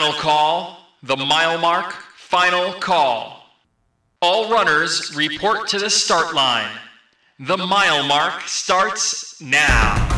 Final call. The mile mark. Final call. All runners report to the start line. The mile mark starts now.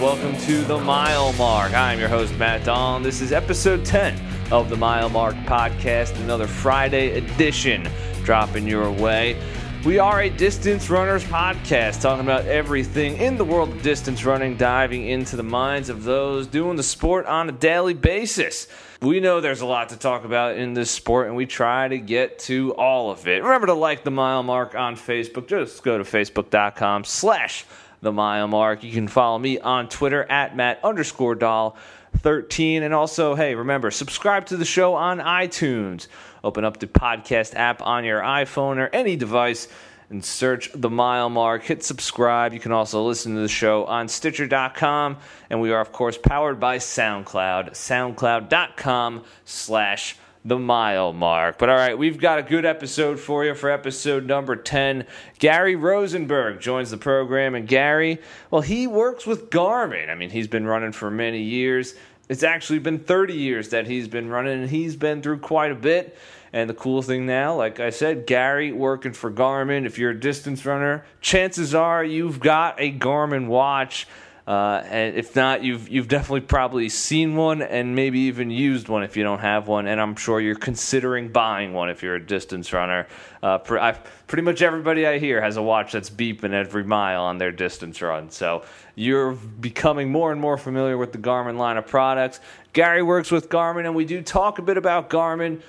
Welcome to the Mile Mark. I'm your host, Matt Dawn. This is episode 10 of the Mile Mark podcast, another Friday edition dropping your way. We are a distance runners podcast, talking about everything in the world of distance running, diving into the minds of those doing the sport on a daily basis. We know there's a lot to talk about in this sport, and we try to get to all of it. Remember to like the Mile Mark on Facebook. Just go to facebook.com slash the mile mark. You can follow me on Twitter at Matt underscore doll 13. And also, hey, remember, subscribe to the show on iTunes. Open up the podcast app on your iPhone or any device and search the mile mark. Hit subscribe. You can also listen to the show on Stitcher.com. And we are, of course, powered by SoundCloud. SoundCloud.com slash the mile mark. But all right, we've got a good episode for you for episode number 10. Gary Rosenberg joins the program. And Gary, well, he works with Garmin. I mean, he's been running for many years. It's actually been 30 years that he's been running, and he's been through quite a bit. And the cool thing now, like I said, Gary working for Garmin. If you're a distance runner, chances are you've got a Garmin watch. Uh, and if not, you've you've definitely probably seen one and maybe even used one if you don't have one. And I'm sure you're considering buying one if you're a distance runner. Uh, pre- pretty much everybody I hear has a watch that's beeping every mile on their distance run. So you're becoming more and more familiar with the Garmin line of products. Gary works with Garmin, and we do talk a bit about Garmin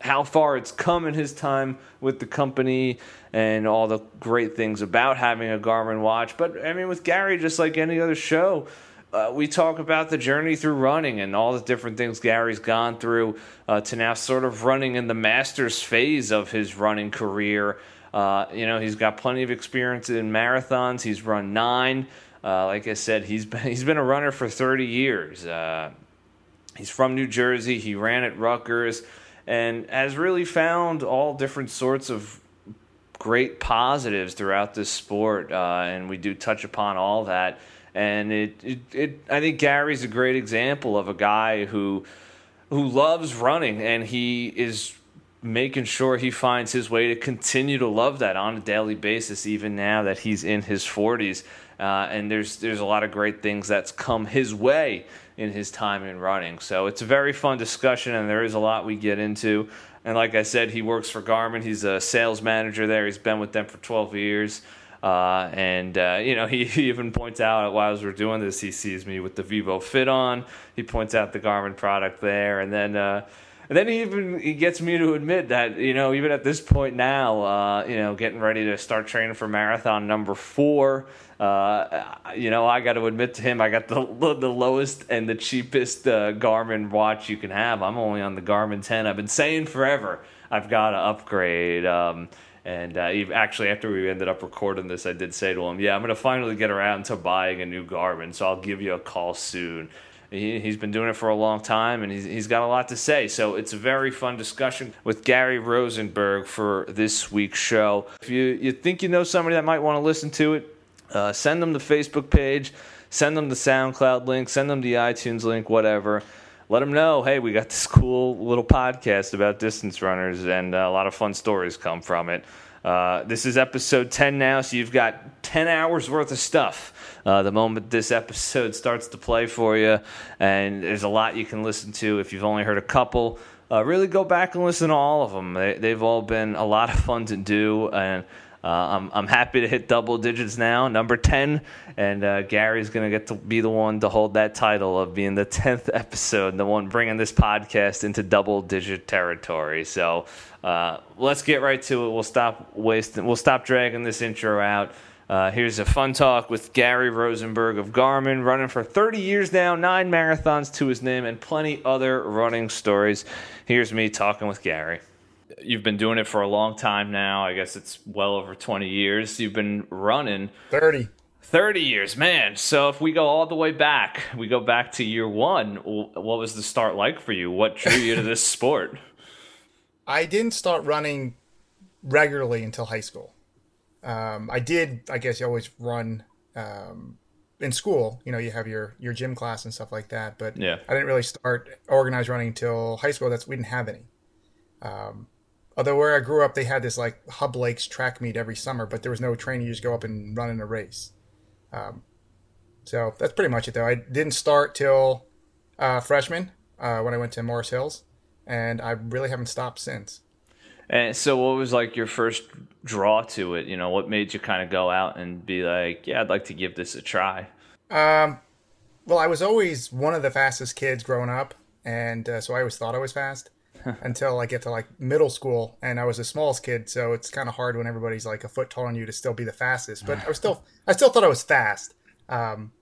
how far it's come in his time with the company and all the great things about having a Garmin watch. But I mean, with Gary, just like any other show, uh, we talk about the journey through running and all the different things Gary's gone through uh, to now sort of running in the master's phase of his running career. Uh, you know, he's got plenty of experience in marathons. He's run nine. Uh, like I said, he's been he's been a runner for 30 years. Uh, he's from New Jersey. He ran at Rutgers and has really found all different sorts of great positives throughout this sport. Uh, and we do touch upon all that. And it, it, it, I think Gary's a great example of a guy who, who loves running, and he is making sure he finds his way to continue to love that on a daily basis, even now that he's in his 40s. Uh, and there's there's a lot of great things that's come his way in his time in running. So it's a very fun discussion, and there is a lot we get into. And like I said, he works for Garmin. He's a sales manager there. He's been with them for 12 years. Uh, and uh, you know, he, he, even points out while we're doing this, he sees me with the Vivofit on. He points out the Garmin product there, and then uh, and then he even he gets me to admit that you know even at this point now, uh, you know, getting ready to start training for marathon number four. Uh, you know, I got to admit to him, I got the the lowest and the cheapest uh, Garmin watch you can have. I'm only on the Garmin 10. I've been saying forever I've got to upgrade. Um, and uh, actually, after we ended up recording this, I did say to him, "Yeah, I'm to finally get around to buying a new Garmin, so I'll give you a call soon." He, he's been doing it for a long time and he's, he's got a lot to say. So it's a very fun discussion with Gary Rosenberg for this week's show. If you, you think you know somebody that might want to listen to it, uh, send them the Facebook page, send them the SoundCloud link, send them the iTunes link, whatever. Let them know, hey, we got this cool little podcast about distance runners, and uh, a lot of fun stories come from it. Uh, this is episode 10 now, so you've got 10 hours worth of stuff uh, the moment this episode starts to play for you. And there's a lot you can listen to if you've only heard a couple. Uh, really go back and listen to all of them. They, have all been a lot of fun to do. And uh, I'm, I'm happy to hit double digits now, number 10. And uh, Gary's going to get to be the one to hold that title of being the 10th episode, the one bringing this podcast into double digit territory. So uh, let's get right to it. We'll stop wasting, we'll stop dragging this intro out. Uh, here's a fun talk with Gary Rosenberg of Garmin, running for 30 years now, nine marathons to his name, and plenty other running stories. Here's me talking with Gary. You've been doing it for a long time now. I guess it's well over 20 years. You've been running 30. 30 years, man. So if we go all the way back, we go back to year one, what was the start like for you? What drew you to this sport? I didn't start running regularly until high school. Um, I did, I guess you always run um, in school. You know, you have your, your gym class and stuff like that. But yeah. I didn't really start organized running until high school. That's we didn't have any. Um, although where I grew up, they had this like Hub Lakes track meet every summer, but there was no training. You just go up and run in a race. Um, so that's pretty much it, though. I didn't start till uh, freshman uh, when I went to Morris Hills, and I really haven't stopped since. And so, what was like your first draw to it? You know, what made you kind of go out and be like, "Yeah, I'd like to give this a try." Um, well, I was always one of the fastest kids growing up, and uh, so I always thought I was fast until I get to like middle school, and I was the smallest kid, so it's kind of hard when everybody's like a foot taller than you to still be the fastest. But I was still, I still thought I was fast. Um,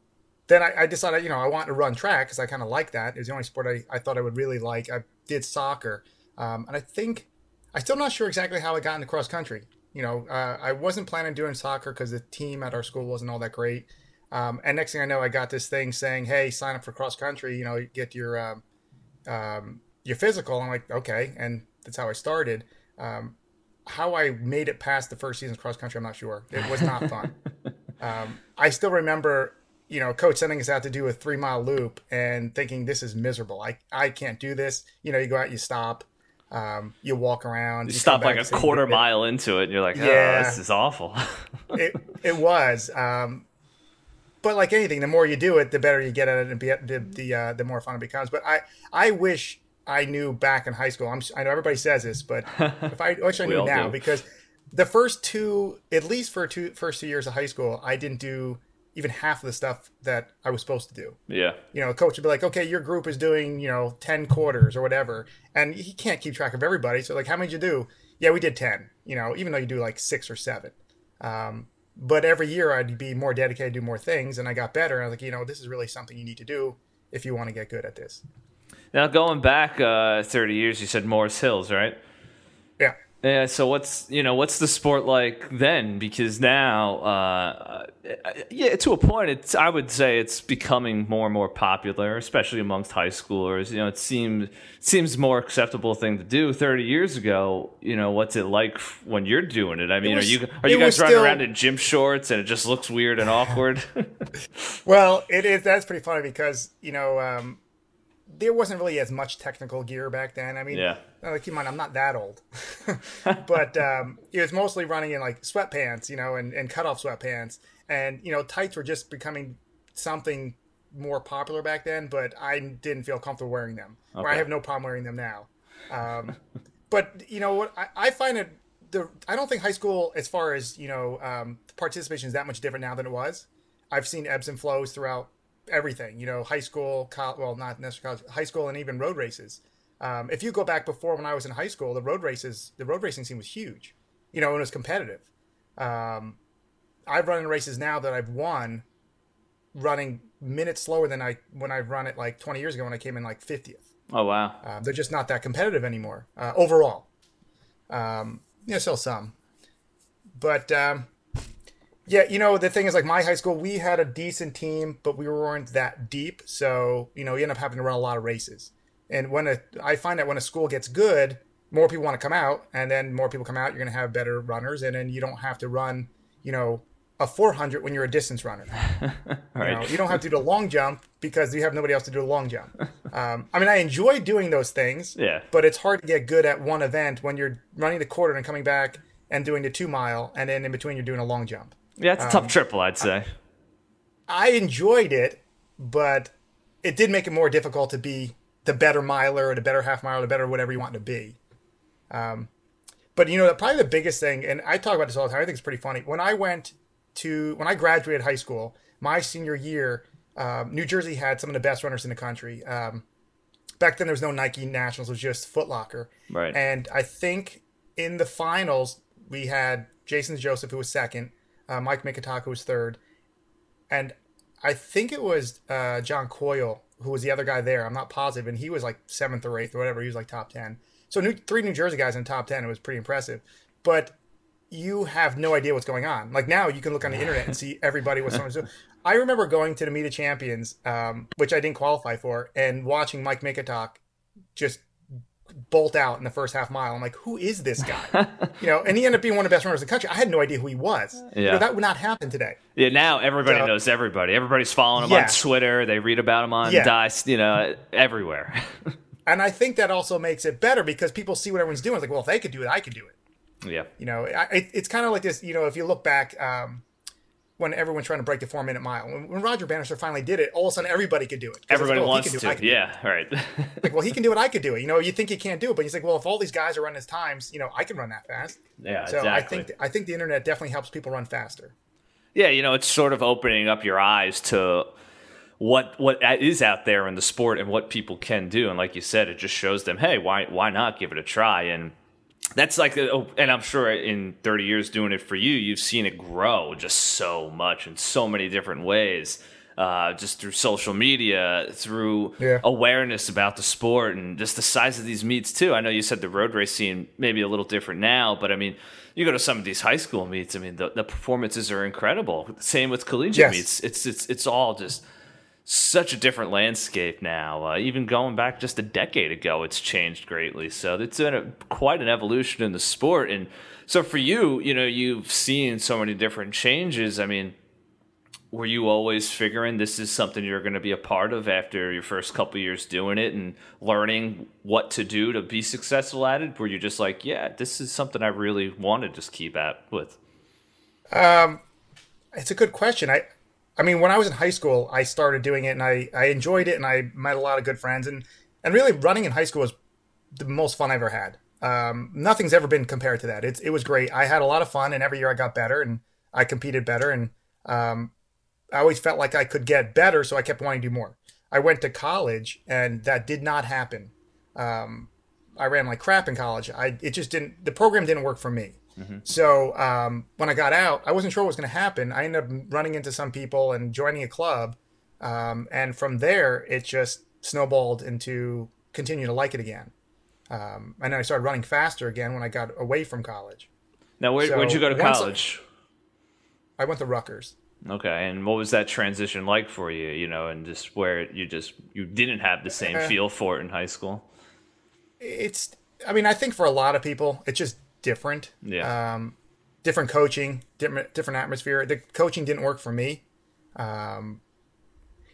then I, I, decided, you know, I wanted to run track because I kind of like that. It was the only sport I, I thought I would really like. I did soccer, um, and I think I'm still not sure exactly how I got into cross country. You know, uh, I wasn't planning on doing soccer because the team at our school wasn't all that great. Um, and next thing I know, I got this thing saying, "Hey, sign up for cross country. You know, get your um, um, your physical." I'm like, "Okay," and that's how I started. Um, how I made it past the first season of cross country, I'm not sure. It was not fun. Um, I still remember, you know, coach sending us out to do a three mile loop and thinking this is miserable. I I can't do this. You know, you go out, you stop, um, you walk around. You, you stop like a quarter mile into it, and you're like, oh, yeah, this is awful. it it was. Um, but like anything, the more you do it, the better you get at it, and be, the the, uh, the more fun it becomes. But I I wish I knew back in high school. I'm, i know everybody says this, but if I wish I knew now do. because the first two, at least for two first two years of high school, I didn't do even half of the stuff that I was supposed to do. Yeah. You know, a coach would be like, okay, your group is doing, you know, 10 quarters or whatever. And he can't keep track of everybody. So, like, how many did you do? Yeah, we did 10, you know, even though you do like six or seven. Um, but every year I'd be more dedicated, do more things, and I got better. I was like, you know, this is really something you need to do if you want to get good at this. Now, going back uh, 30 years, you said Morris Hills, right? Yeah. Yeah. So what's you know what's the sport like then? Because now, uh, yeah, to a point, it's I would say it's becoming more and more popular, especially amongst high schoolers. You know, it seems seems more acceptable thing to do. Thirty years ago, you know, what's it like when you're doing it? I mean, it was, are you are you guys running still... around in gym shorts and it just looks weird and awkward? well, it is. That's pretty funny because you know. Um, there wasn't really as much technical gear back then. I mean, yeah. Uh, keep in mind, I'm not that old, but um, it was mostly running in like sweatpants, you know, and, and cut off sweatpants, and you know, tights were just becoming something more popular back then. But I didn't feel comfortable wearing them. Okay. I have no problem wearing them now. Um, but you know what? I, I, find it the I don't think high school, as far as you know, um, participation is that much different now than it was. I've seen ebbs and flows throughout everything. You know, high school, college, well, not necessarily college, high school, and even road races. Um, if you go back before when I was in high school, the road races, the road racing scene was huge. You know, and it was competitive. Um, I've run in races now that I've won, running minutes slower than I when I run it like 20 years ago when I came in like 50th. Oh wow! Uh, they're just not that competitive anymore uh, overall. Um, yeah, still some, but um, yeah, you know, the thing is, like my high school, we had a decent team, but we weren't that deep. So, you know, you end up having to run a lot of races. And when a, I find that when a school gets good, more people want to come out, and then more people come out, you're going to have better runners, and then you don't have to run, you know, a 400 when you're a distance runner. right. You, know, you don't have to do the long jump because you have nobody else to do the long jump. Um, I mean, I enjoy doing those things. Yeah. But it's hard to get good at one event when you're running the quarter and coming back and doing the two mile, and then in between you're doing a long jump. Yeah, it's a tough um, triple, I'd say. I, I enjoyed it, but it did make it more difficult to be the better miler or the better half mile or the better whatever you want to be. Um, but you know, probably the biggest thing, and I talk about this all the time. I think it's pretty funny. When I went to when I graduated high school, my senior year, um, New Jersey had some of the best runners in the country. Um, back then, there was no Nike Nationals; it was just Foot Locker. Right. And I think in the finals we had Jason Joseph, who was second, uh, Mike Mykytok was third, and I think it was uh, John Coyle who was the other guy there. I'm not positive, and he was like seventh or eighth or whatever. He was like top ten. So new, three New Jersey guys in top ten. It was pretty impressive. But you have no idea what's going on. Like now, you can look on the internet and see everybody what someone's doing. I remember going to the Meet of Champions, um, which I didn't qualify for, and watching Mike Mykytok just bolt out in the first half mile. I'm like, who is this guy? you know, and he ended up being one of the best runners in the country. I had no idea who he was. Yeah. You know, that would not happen today. Yeah, now everybody So- knows everybody. Everybody's following him Yeah. on Twitter. They read about him on Yeah. DyeStat, you know, everywhere. And I think that also makes it better because people see what everyone's doing. It's like, well, if they could do it, I could do it. yeah. You know, I, it, it's kind of like this. You know, if you look back um, when everyone's trying to break the four minute mile, when, when Roger Bannister finally did it, all of a sudden everybody could do it. Everybody well, oh, wants he can do it, to. it. Yeah, right. Like, well, he can do it. I could do it. You know, you think he can't do it, but he's like, well, if all these guys are running his times, you know, I can run that fast. yeah, So exactly. I think I think the internet definitely helps people run faster. Yeah, you know, it's sort of opening up your eyes to what what is out there in the sport and what people can do. And like you said, it just shows them, hey, why why not give it a try? And that's like, oh, and I'm sure in 30 years doing it for you, you've seen it grow just so much in so many different ways. Uh, just through social media, through Yeah. awareness about the sport, and just the size of these meets too. I know you said the road race scene maybe a little different now, but I mean, you go to some of these high school meets. I mean, the, the performances are incredible. Same with collegiate Yes. meets. It's it's it's all just such a different landscape now. Uh, even going back just a decade ago, it's changed greatly. So it's been a, quite an evolution in the sport. And so for you, you know, you've seen so many different changes. I mean, were you always figuring this is something you're going to be a part of after your first couple years doing it and learning what to do to be successful at it? Were you just like, yeah, this is something I really want to just keep at with? Um, it's a good question. I, I mean, when I was in high school, I started doing it, and I, I enjoyed it, and I met a lot of good friends, and and really running in high school was the most fun I ever had. Um, nothing's ever been compared to that. It's it was great. I had a lot of fun, and every year I got better, and I competed better, and um, I always felt like I could get better, so I kept wanting to do more. I went to college, and that did not happen. Um, I ran like crap in college. I it just didn't. The program didn't work for me. So um, when I got out, I wasn't sure what was going to happen. I ended up running into some people and joining a club, um, and from there it just snowballed into continue to like it again. Um, and then I started running faster again when I got away from college. Now, where, So where'd you go to once I- college? I went to Rutgers. Okay, and what was that transition like for you? You know, and just where you just you didn't have the same Uh, feel for it in high school. It's, I mean, I think for a lot of people, it's just different. Yeah. Um, different coaching, different different atmosphere. The coaching didn't work for me. Um,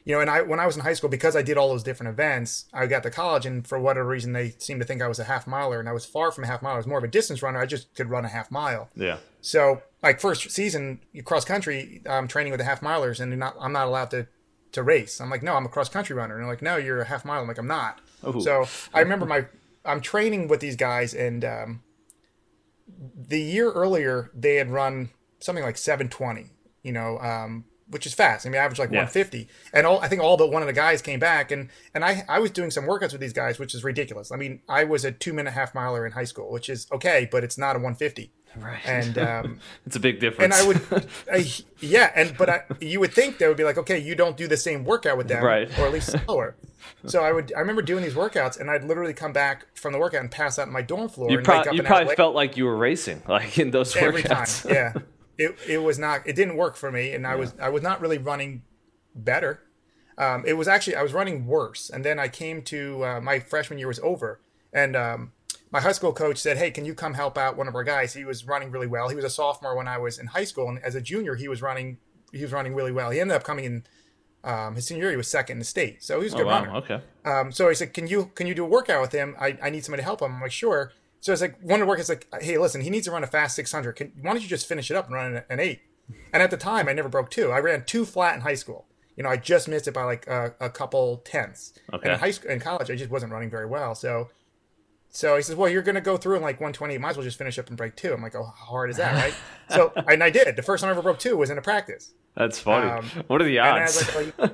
you know, and I when I was in high school, because I did all those different events, I got to college, and for whatever reason, they seemed to think I was a half miler, and I was far from a half mile. I was more of a distance runner. I just could run a half mile. Yeah. So, like first season cross country, I'm training with the half milers, and not, I'm not allowed to to race. I'm like, no, I'm a cross country runner, and they're like, no, you're a half mile. I'm like, I'm not. Ooh. So I remember my I'm training with these guys, and um, the year earlier they had run something like 720. You know, um, which is fast. I mean, average like Yeah. 150. And all I think all but one of the guys came back, and and I I was doing some workouts with these guys, which is ridiculous. I mean, I was a two minute half miler in high school, which is okay, but it's not a 150. Right. And um, it's a big difference. and I would, I, yeah, and but I, you would think they would be like, okay, you don't do the same workout with them, Right. Or at least slower. So I would, I remember doing these workouts, and I'd literally come back from the workout and pass out on my dorm floor you, and prob- wake up you probably felt like you were racing, like in those every time. workouts. Yeah, it it was not, it didn't work for me, and I was I was not really running better. Um, it was actually I was running worse, and then I came to uh, my freshman year was over, and um, my high school coach said, "Hey, can you come help out one of our guys? He was running really well. He was a sophomore when I was in high school, and as a junior, he was running he was running really well. He ended up coming in um, his senior year. He was second in the state, so he was a Oh, good wow. runner. Okay. Um, so he said, "Can you can you do a workout with him? I, I need somebody to help him." I'm like, "Sure." So it's like one of the workouts like, "Hey, listen, he needs to run a fast 600. Can, why don't you just finish it up and run an, an eight? And at the time, I never broke two. I ran two flat in high school. You know, I just missed it by like a, a couple tenths. Okay. And in high school, in college, I just wasn't running very well. So, so he says, "Well, you're going to go through in like 120. Might as well just finish up and break two. I'm like, "Oh, how hard is that, right?" so, and I did. The first time I ever broke two was in a practice. That's funny. Um, what are the And I odds? was like,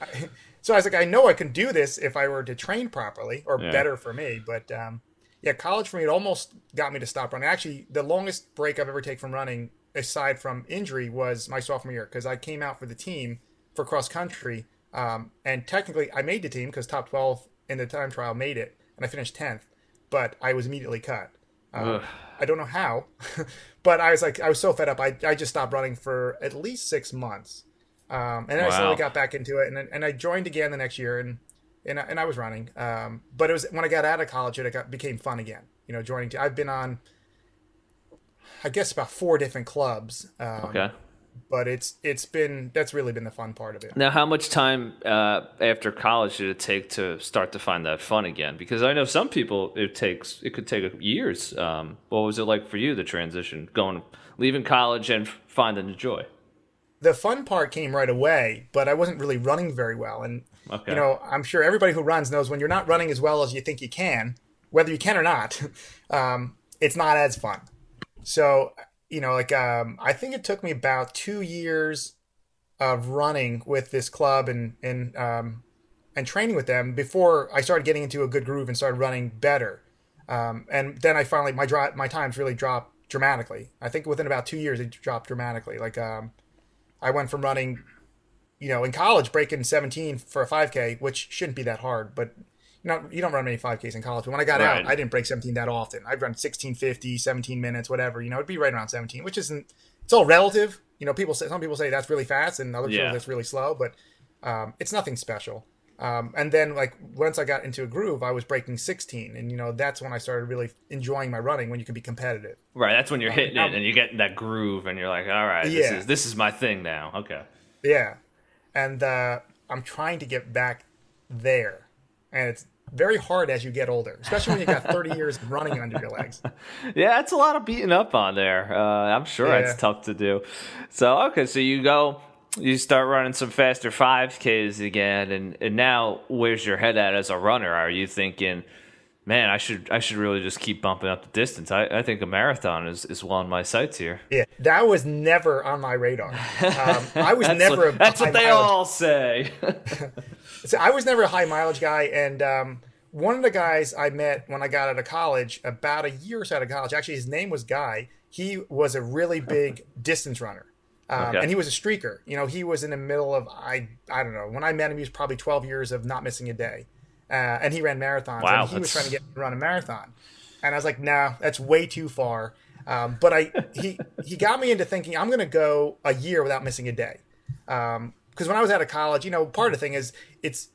so I was like, I know I can do this if I were to train properly, or Yeah. better for me. But um, yeah, college for me, it almost got me to stop running. Actually, the longest break I've ever taken from running, aside from injury, was my sophomore year because I came out for the team for cross country, um, and technically I made the team because top twelve in the time trial made it, and I finished tenth, but I was immediately cut. Um, I don't know how, but I was like, I was so fed up. I, I just stopped running for at least six months. Um, and then I slowly got back into it, and and I joined again the next year, and and I, and I was running. Um, but it was when I got out of college, it got became fun again. You know, joining. I've been on, I guess, about four different clubs. Um, Okay. But it's it's been that's really been the fun part of it. Now, how much time uh, after college did it take to start to find that fun again? Because I know some people it takes it could take years. Um, what was it like for you the transition going leaving college and finding the joy? the fun part came right away, but I wasn't really running very well. And Okay. you know, I'm sure everybody who runs knows when you're not running as well as you think you can, whether you can or not, um, it's not as fun. So, you know, like um, I think it took me about two years of running with this club and and um, and training with them before I started getting into a good groove and started running better. Um, and then I finally my dri my times really dropped dramatically. I think within about two years it dropped dramatically. Like um, I went from running, you know, in college breaking 17 for a 5K, which shouldn't be that hard, but you know, you don't run many 5Ks in college. But when I got Right. out, I didn't break 17 that often. I'd run 1650, 17 minutes, whatever. You know, it'd be right around 17, which isn't. It's all relative. You know, people say some people say that's really fast, and other people Yeah. that's really slow, but um, it's nothing special. Um, and then like once I got into a groove, I was breaking 16, and you know that's when I started really enjoying my running when you can be competitive. Right, that's when you're hitting it and you get that groove and you're like, all right, this is this is my thing now. Okay. Yeah, and uh, I'm trying to get back there, and it's very hard as you get older, especially when you got 30 years running under your legs. Yeah, it's a lot of beating up on there. Uh, I'm sure Yeah. it's tough to do. So okay, so you go, you start running some faster 5Ks again, and and now where's your head at as a runner? Are you thinking, man, I should I should really just keep bumping up the distance? I, I think a marathon is is well on my sights here. Yeah, that was never on my radar. Um, I was never. what, a that's high what they mileage- all say. So I was never a high mileage guy, and um, one of the guys I met when I got out of college, about a year or so out of college, actually his name was Guy. He was a really big distance runner, um, Okay. and he was a streaker. You know, he was in the middle of I I don't know when I met him, he was probably 12 years of not missing a day, uh, and he ran marathons. Wow, and he was trying to get me to run a marathon, and I was like, nah, that's way too far. Um, but I he he got me into thinking I'm going to go a year without missing a day because when I was out of college, you know, part of the thing is it's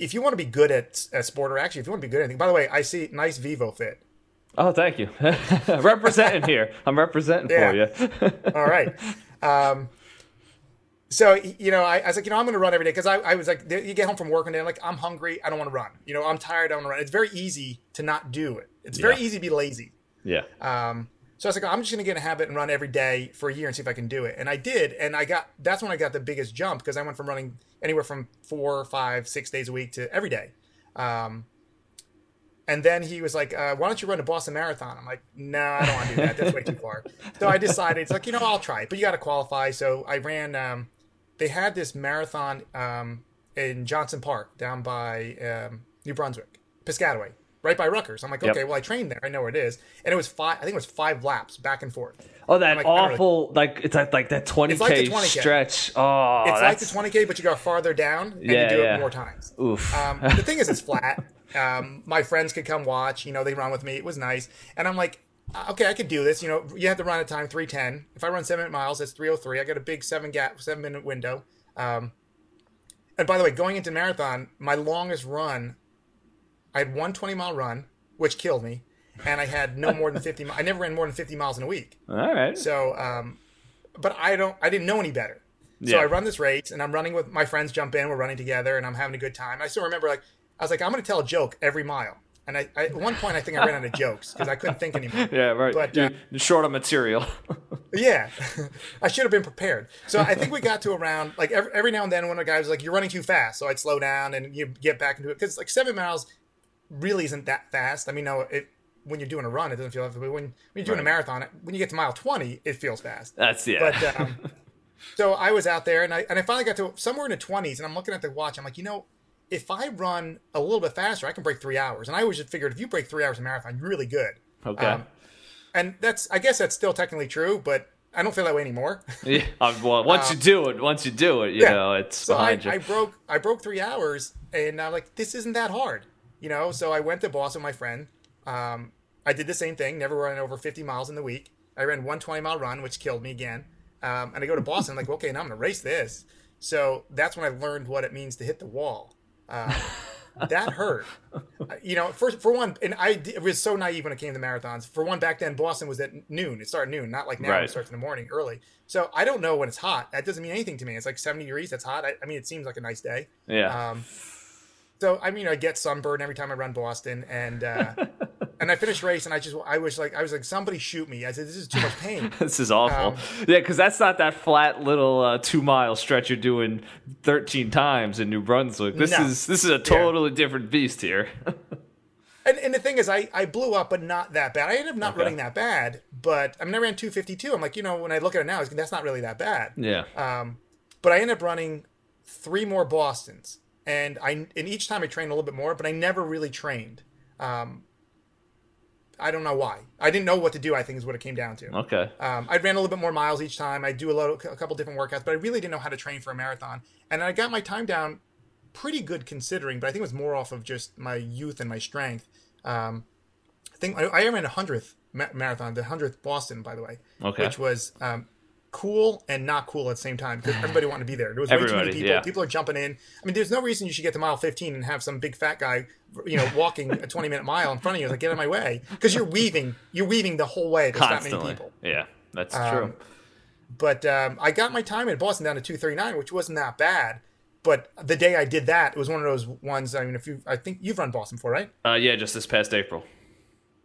if you want to be good at a sport or actually if you want to be good at anything. By the way, I see nice Vivofit. oh, thank you. representing here. I'm representing for you. All right. Um, so you know, I, I was like, you know, I'm going to run every day because I, I was like, you get home from work and day, I'm like, I'm hungry, I don't want to run. You know, I'm tired, I don't want to run. It's very easy to not do it. It's very Yeah. easy to be lazy. yeah. Um, so I was like, I'm just going to get in a habit and run every day for a year and see if I can do it. And I did. And I got, that's when I got the biggest jump because I went from running anywhere from four, five, six days a week to every day. Um, and then he was like, uh, why don't you run a Boston Marathon? I'm like, no, I don't want to do that. That's way too far. So I decided, it's like, you know, I'll try it, but you got to qualify. So I ran, um, they had this marathon um, in Johnson Park down by um, New Brunswick, Piscataway, right by Rutgers. I'm like, Yep. okay, well, I trained there. I know where it is. And it was five, I think it was five laps back and forth. Oh, that like, I don't know. awful, like it's like, like that 20k, It's like the 20K. stretch. Oh, It's like the 20K, but you go farther down and Yeah, you do yeah. it more times. oof. Um, the thing is, it's flat. Um, my friends could come watch. You know, they run with me. It was nice, and I'm like, uh, okay, I could do this. You know, you have to run at time 310. If I run seven miles, that's 303. I got a big seven gap, seven minute window. Um, and by the way, going into marathon, my longest run, I had one 20 mile run, which killed me, and I had no more than 50. mi- I never ran more than 50 miles in a week. All right. So, um, but I don't, I didn't know any better. So Yeah. I run this race and I'm running with my friends jump in, we're running together and I'm having a good time. I still remember like, I was like, I'm going to tell a joke every mile. And I, I, at one point I think I ran out of jokes because I couldn't think anymore. yeah, right. but, You're uh, short on material. Yeah, I should have been prepared. So I think we got to around like every, every now and then when a guy was like, "You're running too fast," so I'd slow down and you get back into it because like seven miles really isn't that fast. I mean, no, it when you're doing a run, it doesn't feel like, but when when you're doing a marathon, when you get to mile twenty, it feels fast. That's yeah. But um, so I was out there and I and I finally got to somewhere in the twenties and I'm looking at the watch. I'm like, you know, if I run a little bit faster, I can break three hours. And I always just figured if you break three hours in a marathon, you're really good. okay. um, And that's I guess that's still technically true, but I don't feel that way anymore. yeah. uh, well, once you do it, once you do it, you yeah. know, it's so I, behind you. I broke I broke three hours and I'm like, this isn't that hard. You know, so I went to Boston with my friend. Um, I did the same thing, never ran over 50 miles in the week. I ran one 20 mile run, which killed me again. Um, and I go to Boston, I'm like, okay, now I'm going to race this. So that's when I learned what it means to hit the wall. Uh, that hurt. You know, first for one, and I it was so naive when it came to marathons. For one, back then Boston was at noon. It started noon, not like now Right. it starts in the morning early. So I don't know when it's hot. That doesn't mean anything to me. It's like 70 degrees. That's hot. I, I mean, it seems like a nice day. Yeah. Um, so I mean, I get sunburn every time I run Boston, and uh, and I finish race, and I just I was like I was like somebody shoot me. I said this is too much pain. This is awful. Um, yeah, because that's not that flat little uh, two mile stretch you're doing 13 times in New Brunswick. This No. is this is a totally different beast here. And, and the thing is, I, I blew up, but not that bad. I ended up not Okay. running that bad, but I mean, I ran 252. I'm like, you know, when I look at it now, that's not really that bad. yeah. Um, but I ended up running three more Bostons, and I and each time I trained a little bit more, but I never really trained. Um, I don't know why. I didn't know what to do. I think is what it came down to. Okay. Um, I ran a little bit more miles each time. I do a, lot, a couple different workouts, but I really didn't know how to train for a marathon. And I got my time down pretty good considering, but I think it was more off of just my youth and my strength. Um, I think I, I ran a hundredth ma- marathon, the hundredth Boston, by the way, Okay. which was um, cool and not cool at the same time because everybody wanted to be there. There was way too many people. yeah. People are jumping in. I mean, there's no reason you should get to mile 15 and have some big fat guy, you know, walking a 20 minute mile in front of you. It's like, get out of my way, because you're weaving. You're weaving the whole way. There's that many people. Yeah, that's Um, true. But um, I got my time in Boston down to 239, which wasn't that bad. But the day I did that, it was one of those ones. I mean, if you, I think you've run Boston before, right? Uh, yeah, just this past April.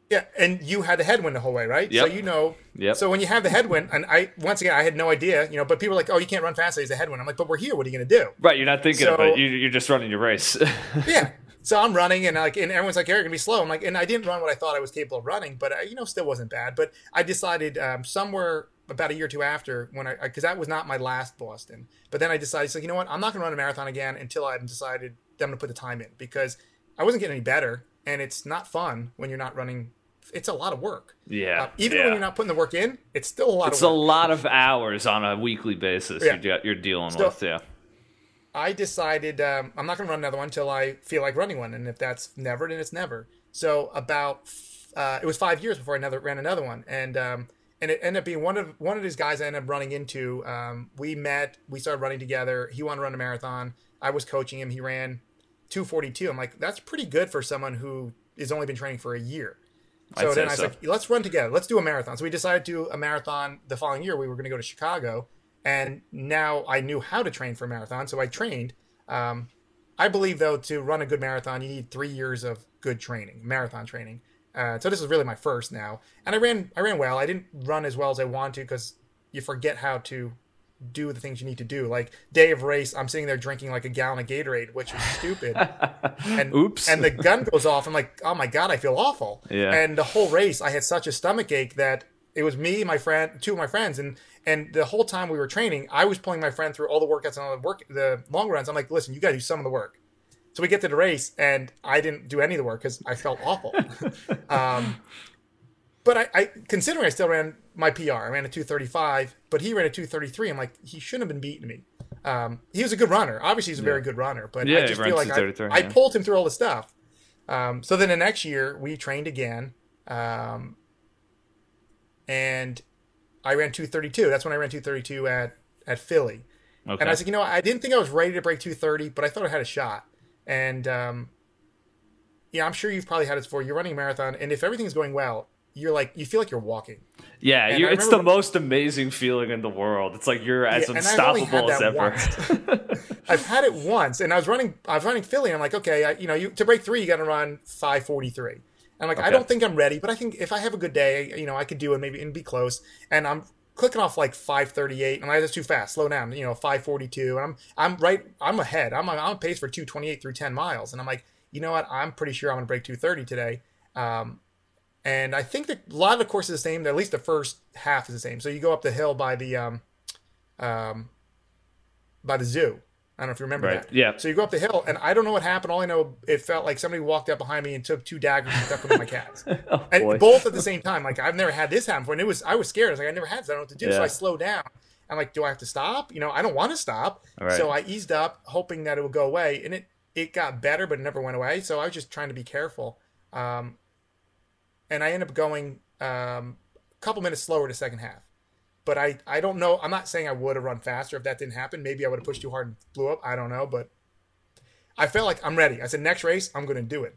Yeah, and you had the headwind the whole way, right? Yep. So you know. Yep. So when you have the headwind, and I once again I had no idea, you know, but people were like, "Oh, you can't run fast. he's a headwind." I'm like, "But we're here. What are you going to do?" Right, you're not thinking So- of it. You, you're just running your race. yeah. So I'm running, and like, and everyone's like, "You're gonna be slow." I'm like, and I didn't run what I thought I was capable of running, but I, you know, still wasn't bad. But I decided um, somewhere about a year or two after, when I, because that was not my last Boston, but then I decided, so you know what, I'm not gonna run a marathon again until I've decided that I'm gonna put the time in because I wasn't getting any better, and it's not fun when you're not running. It's a lot of work. yeah. Uh, even yeah. when you're not putting the work in, it's still a lot It's of a lot of hours on a weekly basis Yeah. you got, you're dealing So- with. Yeah. I decided um, I'm not going to run another one until I feel like running one, and if that's never, then it's never. So about uh, it was five years before I never ran another one, and um, and it ended up being one of one of these guys I ended up running into. Um, we met, we started running together. He wanted to run a marathon. I was coaching him. He ran 242. I'm like, that's pretty good for someone who has only been training for a year. So I'd then I was so. like, let's run together. Let's do a marathon. So we decided to do a marathon the following year. We were going to go to Chicago, and now I knew how to train for a marathon, so I trained. Um, I believe though to run a good marathon, you need three years of good training, marathon training. Uh, so this is really my first now, and I ran I ran well. I didn't run as well as I want to because you forget how to do the things you need to do. Like day of race, I'm sitting there drinking like a gallon of Gatorade, which is stupid. and Oops. And the gun goes off. I'm like, oh my god, I feel awful. Yeah. And the whole race, I had such a stomach ache that it was me, my friend, two of my friends, and and the whole time we were training, I was pulling my friend through all the workouts and all the work, the long runs. I'm like, listen, you got to do some of the work. So we get to the race, and I didn't do any of the work because I felt awful. um, but I, I, considering I still ran my PR, I ran a 235, but he ran a 233. I'm like, he shouldn't have been beating me. Um, he was a good runner. Obviously, he's a very good runner, but Yeah, I just feel like I, 233, I pulled him through all the stuff. Um, so then the next year we trained again, um, and I ran 232. That's when I ran 232 at at Philly. Okay. And I was like, you know, I didn't think I was ready to break 230, but I thought I had a shot. And um, yeah, I'm sure you've probably had it before. You're running a marathon, and if everything's going well, you're like, you feel like you're walking. yeah, you're, it's the remember- most amazing feeling in the world. It's like you're as Yeah, and I've only unstoppable as ever. I've had it once, and I was running. I was running Philly, and I'm like, okay, I, you know, you to break three, you got to run 5:43. And I'm like, I don't think I'm ready, but I think if I have a good day, you know, I could do it maybe and be close. And I'm clicking off like 5:38, and I that's too fast. Slow down, you know, 5:42, and I'm I'm right. I'm ahead. I'm on, I'm on pace for 228 through 10 miles, and I'm like, you know what? I'm pretty sure I'm gonna break 230 today. Um, and I think that a lot of the course is the same. At least the first half is the same. So you go up the hill by the um, um, by the zoo. I don't know if you remember Right, that. yeah. So you go up the hill, and I don't know what happened. All I know, it felt like somebody walked up behind me and took two daggers and stuck them in my calves, oh, and boy. both at the same time. Like I've never had this happen before, and it was I was scared. I was like, I never had this. I don't know what to do. So I slowed down. I'm like, do I have to stop? You know, I don't want to stop. Right. So I eased up, hoping that it would go away, and it it got better, but it never went away. So I was just trying to be careful. Um, and I end up going um, a couple minutes slower to second half. But I, I don't know. I'm not saying I would have run faster if that didn't happen. Maybe I would have pushed too hard and blew up. I don't know. But I felt like I'm ready. I said, next race, I'm going to do it.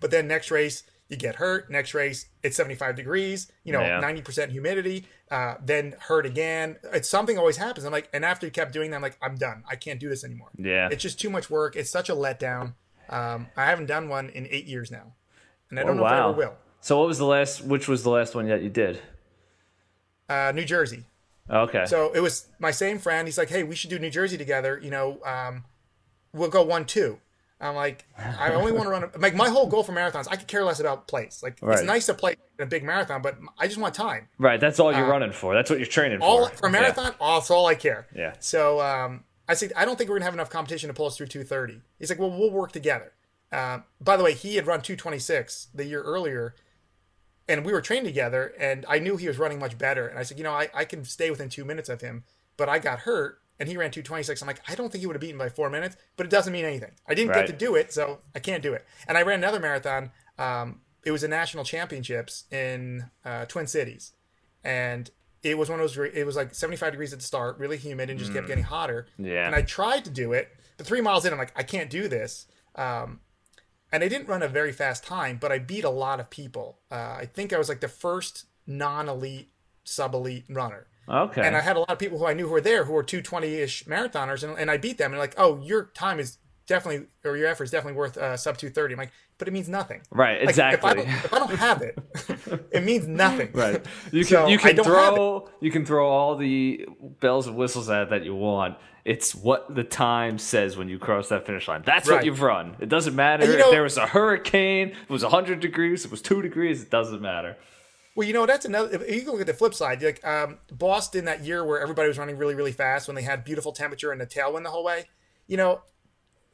But then next race, you get hurt. Next race, it's 75 degrees, you know, Yeah. 90% humidity, uh, then hurt again. It's something always happens. I'm like, and after you kept doing that, I'm like, I'm done. I can't do this anymore. Yeah. It's just too much work. It's such a letdown. Um, I haven't done one in eight years now. And I don't Oh, know if I ever will. So what was the last? Which was the last one that you did? Uh, New Jersey. Okay. So it was my same friend. He's like, "Hey, we should do New Jersey together. You know, um, we'll go one two. I'm like, I only want to run. A, like my whole goal for marathons, I could care less about place. Like Right. it's nice to play in a big marathon, but I just want time. right. That's all you're running for. That's what you're training All for. for a marathon, all, that's all I care. Yeah. So um, I said, I don't think we're gonna have enough competition to pull us through 230. He's like, well, we'll work together. Uh, by the way, he had run 226 the year earlier, and we were trained together. And I knew he was running much better. And I said, you know, I, I can stay within two minutes of him, but I got hurt. And he ran 226. I'm like, I don't think he would have beaten by four minutes, but it doesn't mean anything. I didn't Right. get to do it, so I can't do it. And I ran another marathon. Um, it was a national championships in uh, Twin Cities, and it was one of those. It was like 75 degrees at the start, really humid, and just kept getting hotter. Mm. Yeah. And I tried to do it, but three miles in, I'm like, I can't do this. Um, and I didn't run a very fast time, but I beat a lot of people. Uh, I think I was like the first non-elite, sub-elite runner. Okay. And I had a lot of people who I knew who were there who were 220-ish marathoners, and, and I beat them. And like, oh, your time is definitely, or your effort is definitely worth uh, sub 230. I'm like, but it means nothing. right. Like, Exactly. If I, don't, if I don't have it, it means nothing. Right. You can So, you can throw you can throw all the bells and whistles at it that you want. It's what the time says when you cross that finish line. That's what you've run. It doesn't matter you if there was a hurricane, it was 100 degrees, it was 2 degrees, it doesn't matter. Well, you know, that's another. If you can look at the flip side, like um, Boston that year where everybody was running really, really fast when they had beautiful temperature and a tailwind the whole way. You know,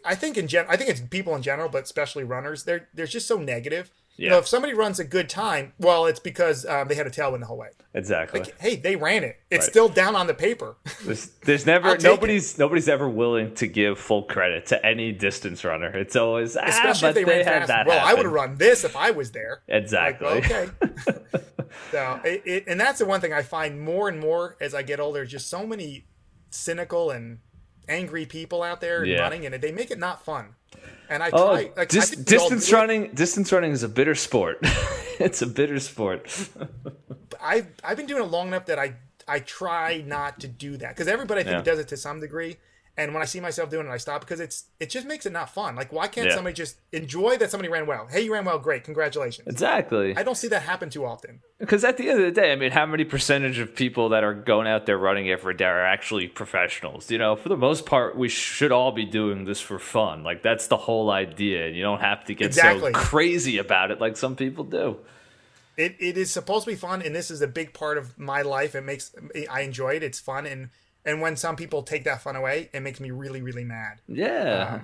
I think in gen, I think it's people in general, but especially runners. They're they're just so negative. You know, Yeah. if somebody runs a good time, well, it's because um, they had a tailwind the whole way. Exactly. Like, hey, they ran it. It's Right. still down on the paper. There's, there's never I'll take nobody's nobody's ever willing to give full credit to any distance runner. It's always ah, Especially if they, ran had fast. that Well, I would have run this if I was there. Exactly. Like, okay. so, it, it, and that's the one thing I find more and more as I get older. Just so many cynical and angry people out there Yeah. running, and they make it not fun. And I Oh, try. Like, dis- I distance do it. running. Distance running is a bitter sport. it's a bitter sport. I've I've been doing it long enough that I I try not to do that because everybody I think Yeah. does it to some degree. And when I see myself doing it, I stop because it's it just makes it not fun. Like, why can't Yeah. somebody just enjoy that somebody ran well? Hey, you ran well, great, congratulations. Exactly. I don't see that happen too often. Because at the end of the day, I mean, how many percentage of people that are going out there running every day are actually professionals? You know, for the most part, we should all be doing this for fun. Like that's the whole idea. You don't have to get Exactly. so crazy about it like some people do. it, it is supposed to be fun and this is a big part of my life it makes i enjoy it it's fun and and when some people take that fun away it makes me really really mad Yeah.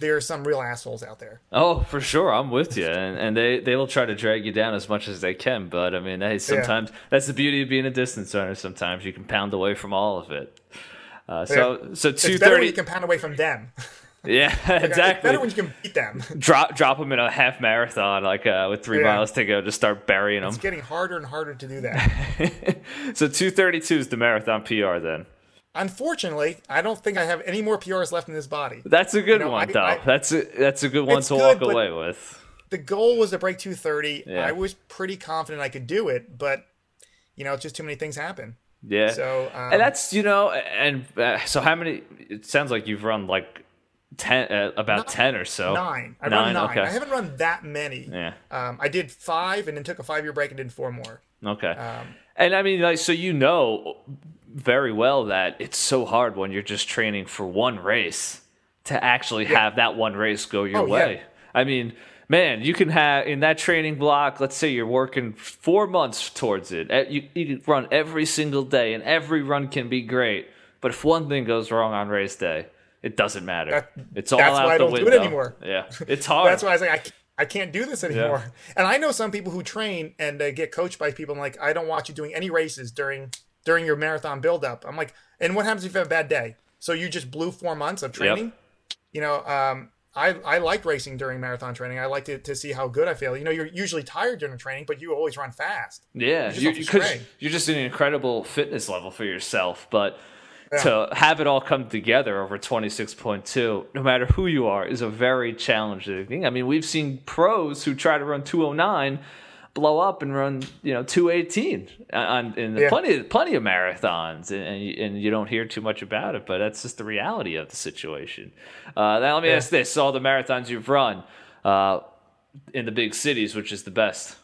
there are some real assholes out there Oh, for sure, I'm with you, and and they they will try to drag you down as much as they can. But I mean, hey, sometimes that's the beauty of being a distance runner. Sometimes you can pound away from all of it. Uh, so so two it's you can pound away from them yeah, it's exactly. better when you can beat them drop drop them in a half marathon, like uh, with three Yeah. miles to go, just start burying them. it's getting harder and harder to do that so two thirty two is the marathon PR. Then unfortunately i don't think i have any more prs left in this body that's a good know, one, I- though. I- that's a that's a good one to good, walk away with. the goal was to break 230 Yeah. i was pretty confident i could do it but you know it's just too many things happen Yeah. so um, and that's you know, and uh, so how many? It sounds like you've run like ten, uh, about ten or so. nine i Nine, run nine okay. i haven't run that many Yeah. um, i did five and then took a five year break and did four more Okay. Um, and I mean, like, so you know very well that it's so hard when you're just training for one race to actually have that one race go your Oh, yeah. way. I mean, man, you can have in that training block. Let's say you're working four months towards it. eh, You you can run every single day, and every run can be great. But if one thing goes wrong on race day, it doesn't matter. That- it's all that's out why I don't do it window. anymore. Yeah, it's hard. That's why I was like, I, I can't do this anymore. And I know some people who train and uh, get coached by people. I'm like, I don't want you doing any races during during your marathon buildup. I'm like, and what happens if you have a bad day? So you just blew four months of training. You know, um, I, I like racing during marathon training. I like to, to see how good I feel. You know, you're usually tired during training, but you always run fast. Yeah, you, the because spray. you're just an incredible fitness level for yourself. But to have it all come together over 26.2, no matter who you are, is a very challenging thing. I mean, we've seen pros who try to run 209 blow up and run, you know, 218 on in Yeah. plenty plenty of marathons, and and you, and you don't hear too much about it. But that's just the reality of the situation. Uh, now, let me Yeah. ask this: all the marathons you've run uh, in the big cities, which is the best?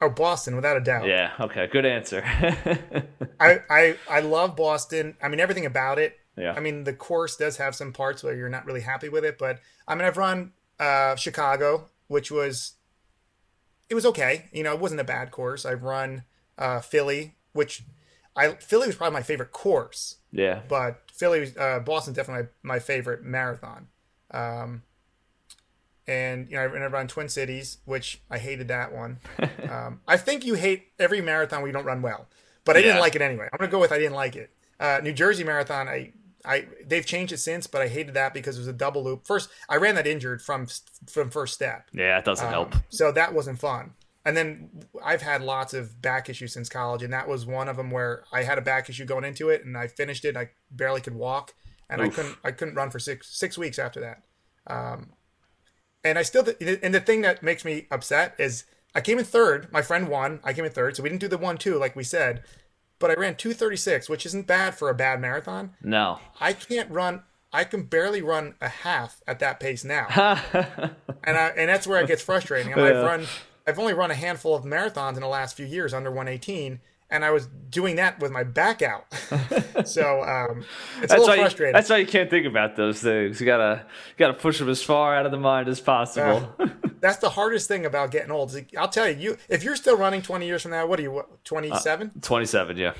Oh, Boston, without a doubt. Yeah. Okay. Good answer. I, I I love Boston. I mean everything about it. Yeah. I mean the course does have some parts where you're not really happy with it, but I mean I've run uh, Chicago, which was it was okay. You know, it wasn't a bad course. I've run uh, Philly, which I Philly was probably my favorite course, yeah. but Philly was uh, Boston's definitely my, my favorite marathon. Um, and you know, I've run Twin Cities, which I hated that one. um, I think you hate every marathon where you don't run well, but I Yeah. didn't like it anyway. I'm gonna go with I didn't like it. Uh, New Jersey Marathon, I, I they've changed it since, but I hated that because it was a double loop. First, I ran that injured from from first step, Yeah, it doesn't help. so that wasn't fun. And then I've had lots of back issues since college, and that was one of them where I had a back issue going into it, and I finished it. I barely could walk, and I couldn't I couldn't run for six six weeks after that. Um, and I still and the thing that makes me upset is I came in third. My friend won. I came in third, so we didn't do the one two like we said, but I ran two thirty six, which isn't bad for a bad marathon. No. I can't run. I can barely run a half at that pace now, and I, and that's where it gets frustrating. Yeah. I've run. I've only run a handful of marathons in the last few years under 118, and I was doing that with my back out. so um, it's a That's little why, you, frustrating. that's why you can't think about those things. You gotta you gotta push them as far out of the mind as possible. That's the hardest thing about getting old. I'll tell you, you if you're still running 20 years from now, what are you? What, 27? 27, yeah.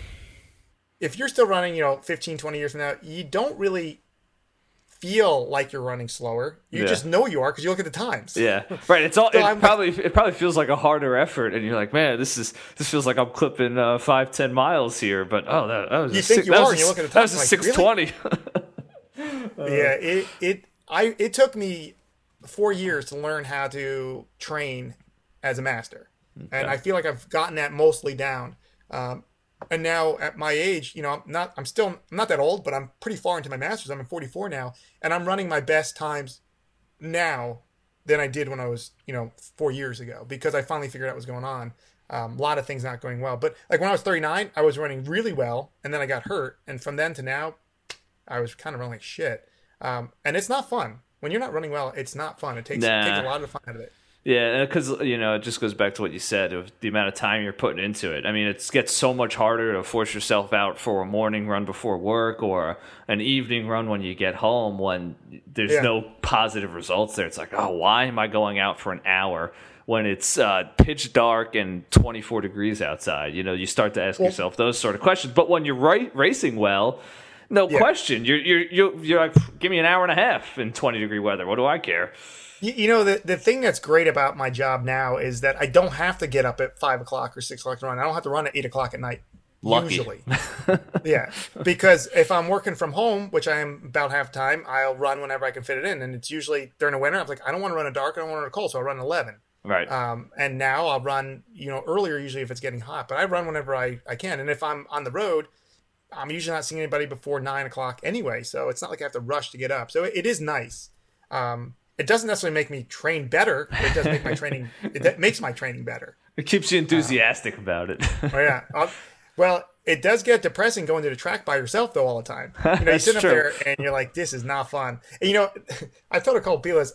if you're still running, you know, 15, 20 years from now, you don't really feel like you're running slower. You Yeah. just know you are because you look at the times. Yeah, right. It's all. So it I'm- probably it probably feels like a harder effort, and you're like, man, this is this feels like I'm clipping uh, five ten miles here. But oh, that, that was You a think six, you that are, you look at the that was time, a like, six twenty. yeah it it i it took me four years to learn how to train as a master. And i feel like i've gotten that mostly down. Um, and now at my age you know i'm not i'm still i'm not that old but i'm pretty far into my masters. I'm in 44 now and i'm running my best times now than i did when i was you know four years ago because i finally figured out what was going on. Um, a lot of things not going well. But like when i was 39 i was running really well and then i got hurt. And from then to now I was kind of running like shit. Um, and it's not fun. When you're not running well, it's not fun. It takes, Nah. it takes a lot of fun out of it. Yeah, because you know it just goes back to what you said of the amount of time you're putting into it. I mean, it gets so much harder to force yourself out for a morning run before work or an evening run when you get home when there's Yeah. no positive results there. It's like, oh, why am I going out for an hour when it's uh, pitch dark and 24 degrees outside? You know, you start to ask yourself those sort of questions. But when you're right, racing well. No Yeah. question. You're, you're you're you're like, give me an hour and a half in 20 degree weather. What do I care? You, you know, the, the thing that's great about my job now is that I don't have to get up at five o'clock or six o'clock to run. I don't have to run at eight o'clock at night. Lucky. Usually. yeah. Because if I'm working from home, which I am about half time, I'll run whenever I can fit it in. And it's usually during the winter. I'm like, I don't want to run a dark, I don't want to run a cold, so I'll run 11. Right. Um, and now I'll run, you know, earlier usually if it's getting hot, but I run whenever I, I can. And if I'm on the road, I'm usually not seeing anybody before nine o'clock anyway. So it's not like I have to rush to get up. So it, it is nice. Um, it doesn't necessarily make me train better. But it does make my training, it makes my training better. It keeps you enthusiastic about it. Oh yeah. Uh, well, it does get depressing going to the track by yourself though all the time. You know, you sit up there and you're like, this is not fun. And you know, I told a couple people this.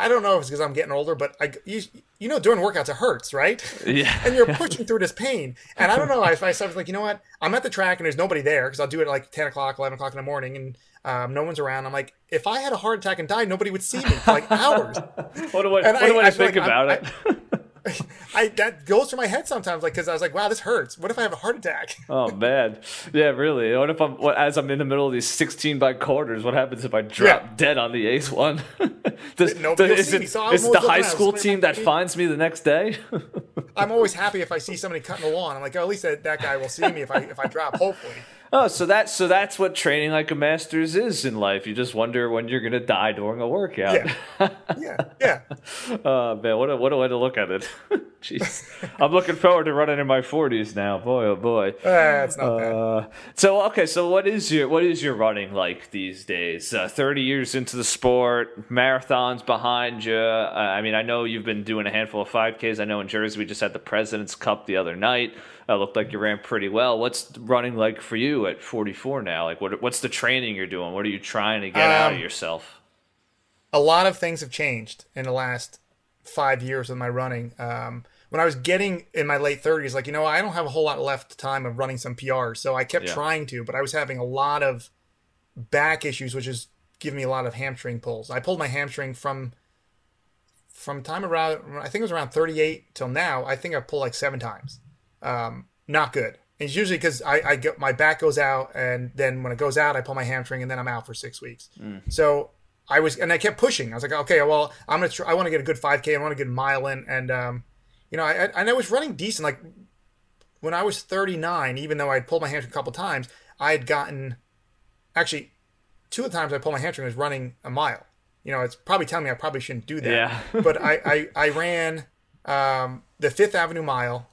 I don't know if it's because I'm getting older, but I, you, you know, during workouts it hurts, right? Yeah. and you're pushing through this pain. And I don't know if I was like, you know what? I'm at the track and there's nobody there because I'll do it at like 10 o'clock, 11 o'clock in the morning, and um, no one's around. I'm like, if I had a heart attack and died, nobody would see me for like hours. what do I, And what do I- I, I think like about I- it? I that goes through my head sometimes, like because I was like, wow, this hurts. What if I have a heart attack? oh man, yeah, really. What if I'm what, as I'm in the middle of these 16 by quarters? What happens if I drop Yeah. dead on the eighth one? Does, will is it, is the high looking at it, school team that finds me the next day? I'm always happy if I see somebody cutting the lawn. I'm like, oh, at least that, that guy will see me if I if I drop. Hopefully, Oh, so that's so that's what training like a master's is in life. You just wonder when you're gonna die during a workout. Yeah, yeah, yeah. Oh man, what a what a way to look at it. Jeez, I'm looking forward to running in my 40s now. Boy, oh boy. That's not bad. Uh, so okay, so what is your what is your running like these days? Uh, Thirty years into the sport, marathons behind you. Uh, I mean, I know you've been doing a handful of 5Ks. I know in Jersey we just had the President's Cup the other night. Uh, looked like you ran pretty well. What's running like for you at 44 now? Like, what what's the training you're doing? What are you trying to get out of Um, yourself? a lot of things have changed in the last five years of my running. Um, when I was getting in my late 30s, like, you know, I don't have a whole lot left time of running some PRs. So I kept Yeah. trying to, but I was having a lot of back issues, which is giving me a lot of hamstring pulls. I pulled my hamstring from from time around, I think it was around 38 till now. I think I pulled like seven times. Um, not good. And it's usually because I, I get my back goes out, and then when it goes out, I pull my hamstring, and then I'm out for six weeks. So I was, and I kept pushing. I was like, okay, well, I'm gonna, try, I want to get a good 5K. I want to get a mile in, and um, you know, I, I, and I was running decent. Like when I was 39, even though I'd pulled my hamstring a couple times, I had gotten, actually, two of the times I pulled my hamstring was running a mile. You know, it's probably telling me I probably shouldn't do that. Yeah. but I, I, I ran um, the Fifth Avenue Mile,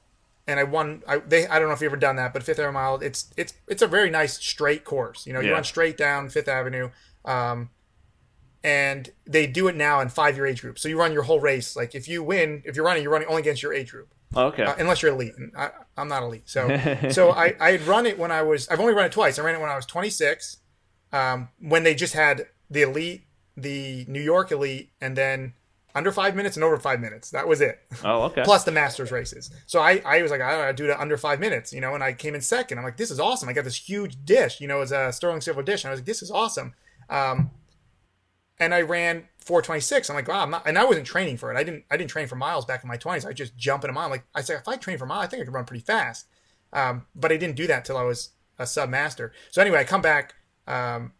and I won. I they I don't know if you've ever done that, but Fifth Avenue Mile, it's it's it's a very nice straight course. You know, you Yeah. run straight down Fifth Avenue, um, and they do it now in five year age groups. So you run your whole race. Like if you win, if you're running, you're running only against your age group Okay. uh, unless you're elite. And I, I'm not elite, so so I I had run it when I was I've only run it twice. I ran it when I was 26, um, when they just had the elite, the New York elite, and then under five minutes and over five minutes. That was it. oh, okay. Plus the Masters races. So I I was like I gotta do it under five minutes, you know, and I came in second. I'm like this is awesome. I got this huge dish, you know, it's a sterling silver dish. And I was like this is awesome. Um, and I ran 426. I'm like, wow, I'm not, and I wasn't training for it. I didn't, I didn't train for miles back in my 20s. I just jump in a mile. Like I said, if I train for a mile, I think I could run pretty fast. Um, but I didn't do that till I was a sub master. So anyway, I come back. Um,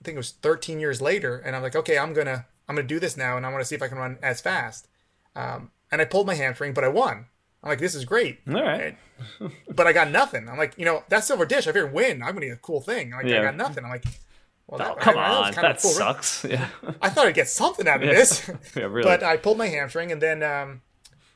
I think it was 13 years later, and I'm like, okay, I'm gonna, I'm gonna do this now, and I want to see if I can run as fast. Um, and I pulled my hamstring, but I won. I'm like, this is great. All right. But I got nothing. I'm like, you know, that silver dish. I figured win. I'm gonna get a cool thing. Like Yeah. I got nothing. I'm like, well, Oh, come I- on. of That cool. sucks. Yeah. I thought I'd get something out of this. yeah, really. But I pulled my hamstring and then um,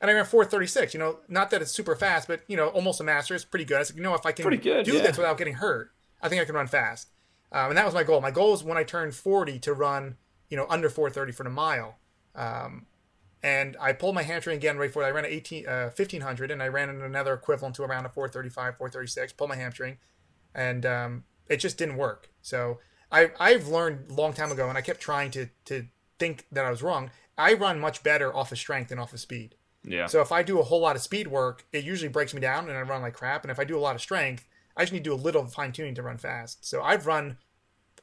and I ran 436. You know, not that it's super fast, but you know, almost a master is pretty good. I was like, you know, if I can Pretty good, do yeah. this without getting hurt, I think I can run fast. Um, and that was my goal. My goal was when I turned 40 to run, you know, under 430 for the mile. Um, and I pulled my hamstring again right before I ran at 18, uh, 1500, and I ran in another equivalent to around a 435, 436. Pulled my hamstring, and um, it just didn't work. So I I've learned a long time ago, and I kept trying to to think that I was wrong. I run much better off of strength than off of speed. yeah. So if I do a whole lot of speed work, it usually breaks me down, and I run like crap. And if I do a lot of strength, I just need to do a little fine tuning to run fast. So I've run,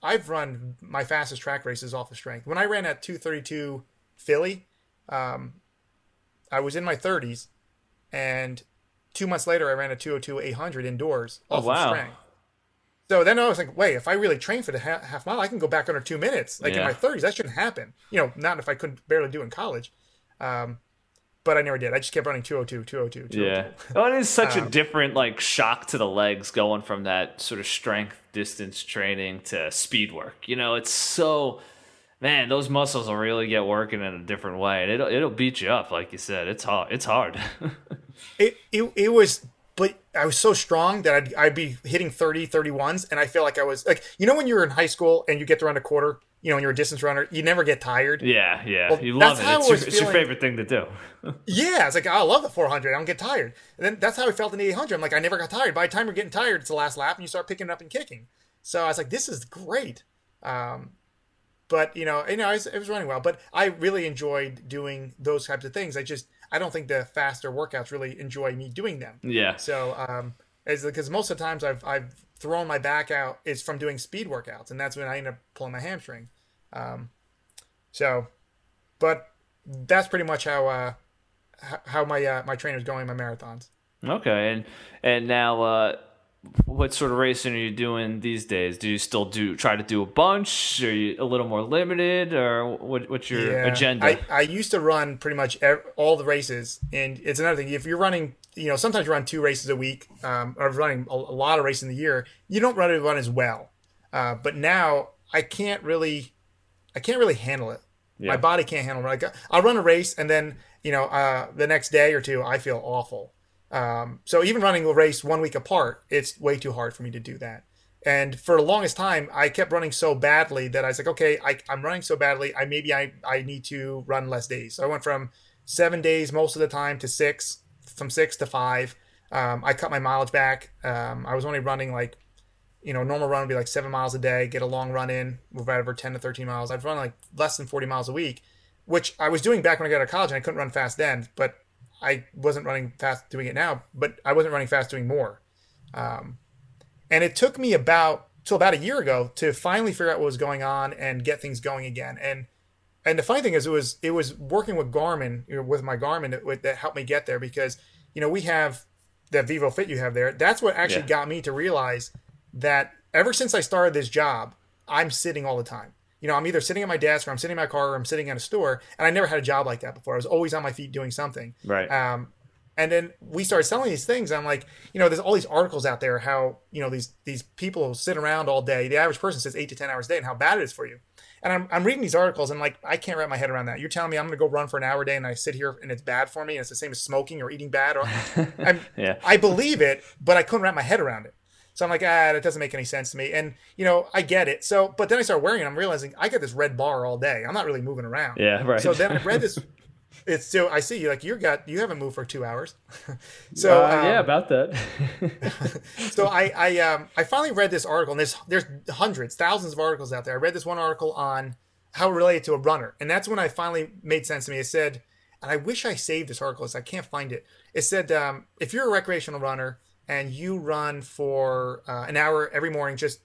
I've run my fastest track races off of strength. When I ran at 232 Philly, um, I was in my 30s, and two months later I ran a 202 800 indoors Oh, off wow. of strength. So then I was like, wait, if I really train for the half, half mile, I can go back under two minutes. Like Yeah. in my 30s, that shouldn't happen. You know, not if I couldn't barely do in college. Um, but I never did. I just kept running 202, 202, 202. Yeah. Well, it is such Um, a different like shock to the legs going from that sort of strength distance training to speed work. You know, it's so man, those muscles will really get working in a different way. And it'll it'll beat you up, like you said. It's hard. It's hard. It, it, it was, but I was so strong that I'd, I'd be hitting 30, 31s. And I feel like I was like, you know, when you were in high school and you get to run a quarter, you know, when you're a distance runner, you never get tired. yeah, yeah. Well, you love it. It's your, it's your favorite thing to do. Yeah, it's like oh, I love the 400. I don't get tired. And then that's how I felt in the 800. I'm like, I never got tired. By the time you're getting tired, it's the last lap, and you start picking it up and kicking. So I was like, this is great. Um, but you know, you know, it was, it was running well. But I really enjoyed doing those types of things. I just, I don't think the faster workouts really enjoy me doing them. Yeah. So, um, because most of the times I've I've thrown my back out is from doing speed workouts, and that's when I end up pulling my hamstring. Um, so, but that's pretty much how uh, how my uh, my trainer's going my marathons. Okay, and and now, uh, what sort of racing are you doing these days? Do you still do try to do a bunch? Are you a little more limited, or what, what's your agenda? I, I used to run pretty much all the races, and it's another thing. If you're running you know, sometimes you run two races a week, um, or running a, a lot of races in the year. You don't really run as well. Uh, but now I can't really, I can't really handle it. Yeah. My body can't handle it. Like I'll run a race and then you know uh, the next day or two I feel awful. Um, so even running a race one week apart, it's way too hard for me to do that. And for the longest time, I kept running so badly that I was like, okay, I, I'm running so badly. I maybe I, I need to run less days. So I went from seven days most of the time to six, from six to five. Um, I cut my mileage back. Um, I was only running like, you know, normal run would be like seven miles a day, get a long run in, whatever, 10 to 13 miles. I'd run like less than 40 miles a week, which I was doing back when I got out of college and I couldn't run fast then, but I wasn't running fast doing it now, but I wasn't running fast doing more. Um, and it took me about till about a year ago to finally figure out what was going on and get things going again. And and the funny thing is, it was it was working with Garmin you know, with my Garmin that, that, helped me get there because you know we have that Vivofit you have there. That's what actually yeah. got me to realize that ever since I started this job, I'm sitting all the time. You know, I'm either sitting at my desk or I'm sitting in my car or I'm sitting in a store, and I never had a job like that before. I was always on my feet doing something. Right. Um, and then we started selling these things. I'm like, you know, there's all these articles out there how you know these these people sit around all day. The average person sits eight to ten hours a day, and how bad it is for you. And I'm, I'm reading these articles, and like I can't wrap my head around that. You're telling me I'm going to go run for an hour a day, and I sit here and it's bad for me, and it's the same as smoking or eating bad. Or yeah. I believe it, but I couldn't wrap my head around it. So I'm like, ah, that doesn't make any sense to me. And you know, I get it. So, but then I start wearing it. I'm realizing I get this red bar all day. I'm not really moving around. Yeah, right. So then I read this it's still I see you like you got you haven't moved for two hours. so uh, um, yeah, about that. so I I um I finally read this article and there's there's hundreds thousands of articles out there. I read this one article on how it related to a runner and that's when I finally made sense to me. It said and I wish I saved this article, I can't find it. It said um, if you're a recreational runner and you run for uh, an hour every morning just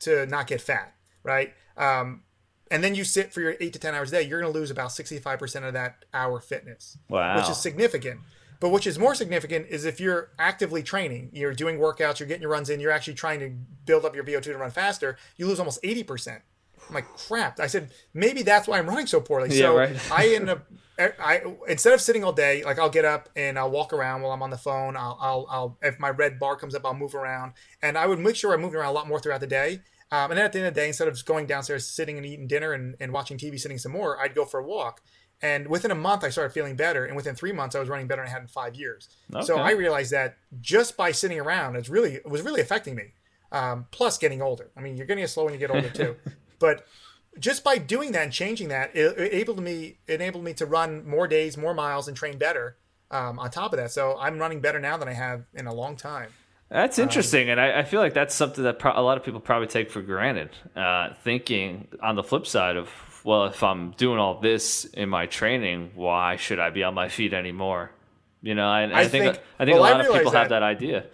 to not get fat, right? Um, and then you sit for your eight to 10 hours a day, you're going to lose about 65% of that hour fitness, wow. which is significant. But which is more significant is if you're actively training, you're doing workouts, you're getting your runs in, you're actually trying to build up your VO2 to run faster, you lose almost 80%. I'm like, crap. I said, maybe that's why I'm running so poorly. Yeah, so right. I end up, I instead of sitting all day, like I'll get up and I'll walk around while I'm on the phone. I'll, I'll, I'll if my red bar comes up, I'll move around, and I would make sure I'm moving around a lot more throughout the day. Um, and then at the end of the day, instead of just going downstairs, sitting and eating dinner and, and watching TV, sitting some more, I'd go for a walk. And within a month, I started feeling better. And within three months, I was running better than I had in five years. Okay. So I realized that just by sitting around, it's really it was really affecting me. Um, plus, getting older. I mean, you're getting slow when you get older too. but just by doing that and changing that, it, it enabled me enabled me to run more days, more miles, and train better. Um, on top of that, so I'm running better now than I have in a long time. That's um, interesting, um, and I, I, feel like that's something that pro- a lot of people probably take for granted. Uh, thinking on the flip side of, well, if I'm doing all this in my training, why should I be on my feet anymore? You know, I, I, I think, think, I think well, a lot of people that, have that idea.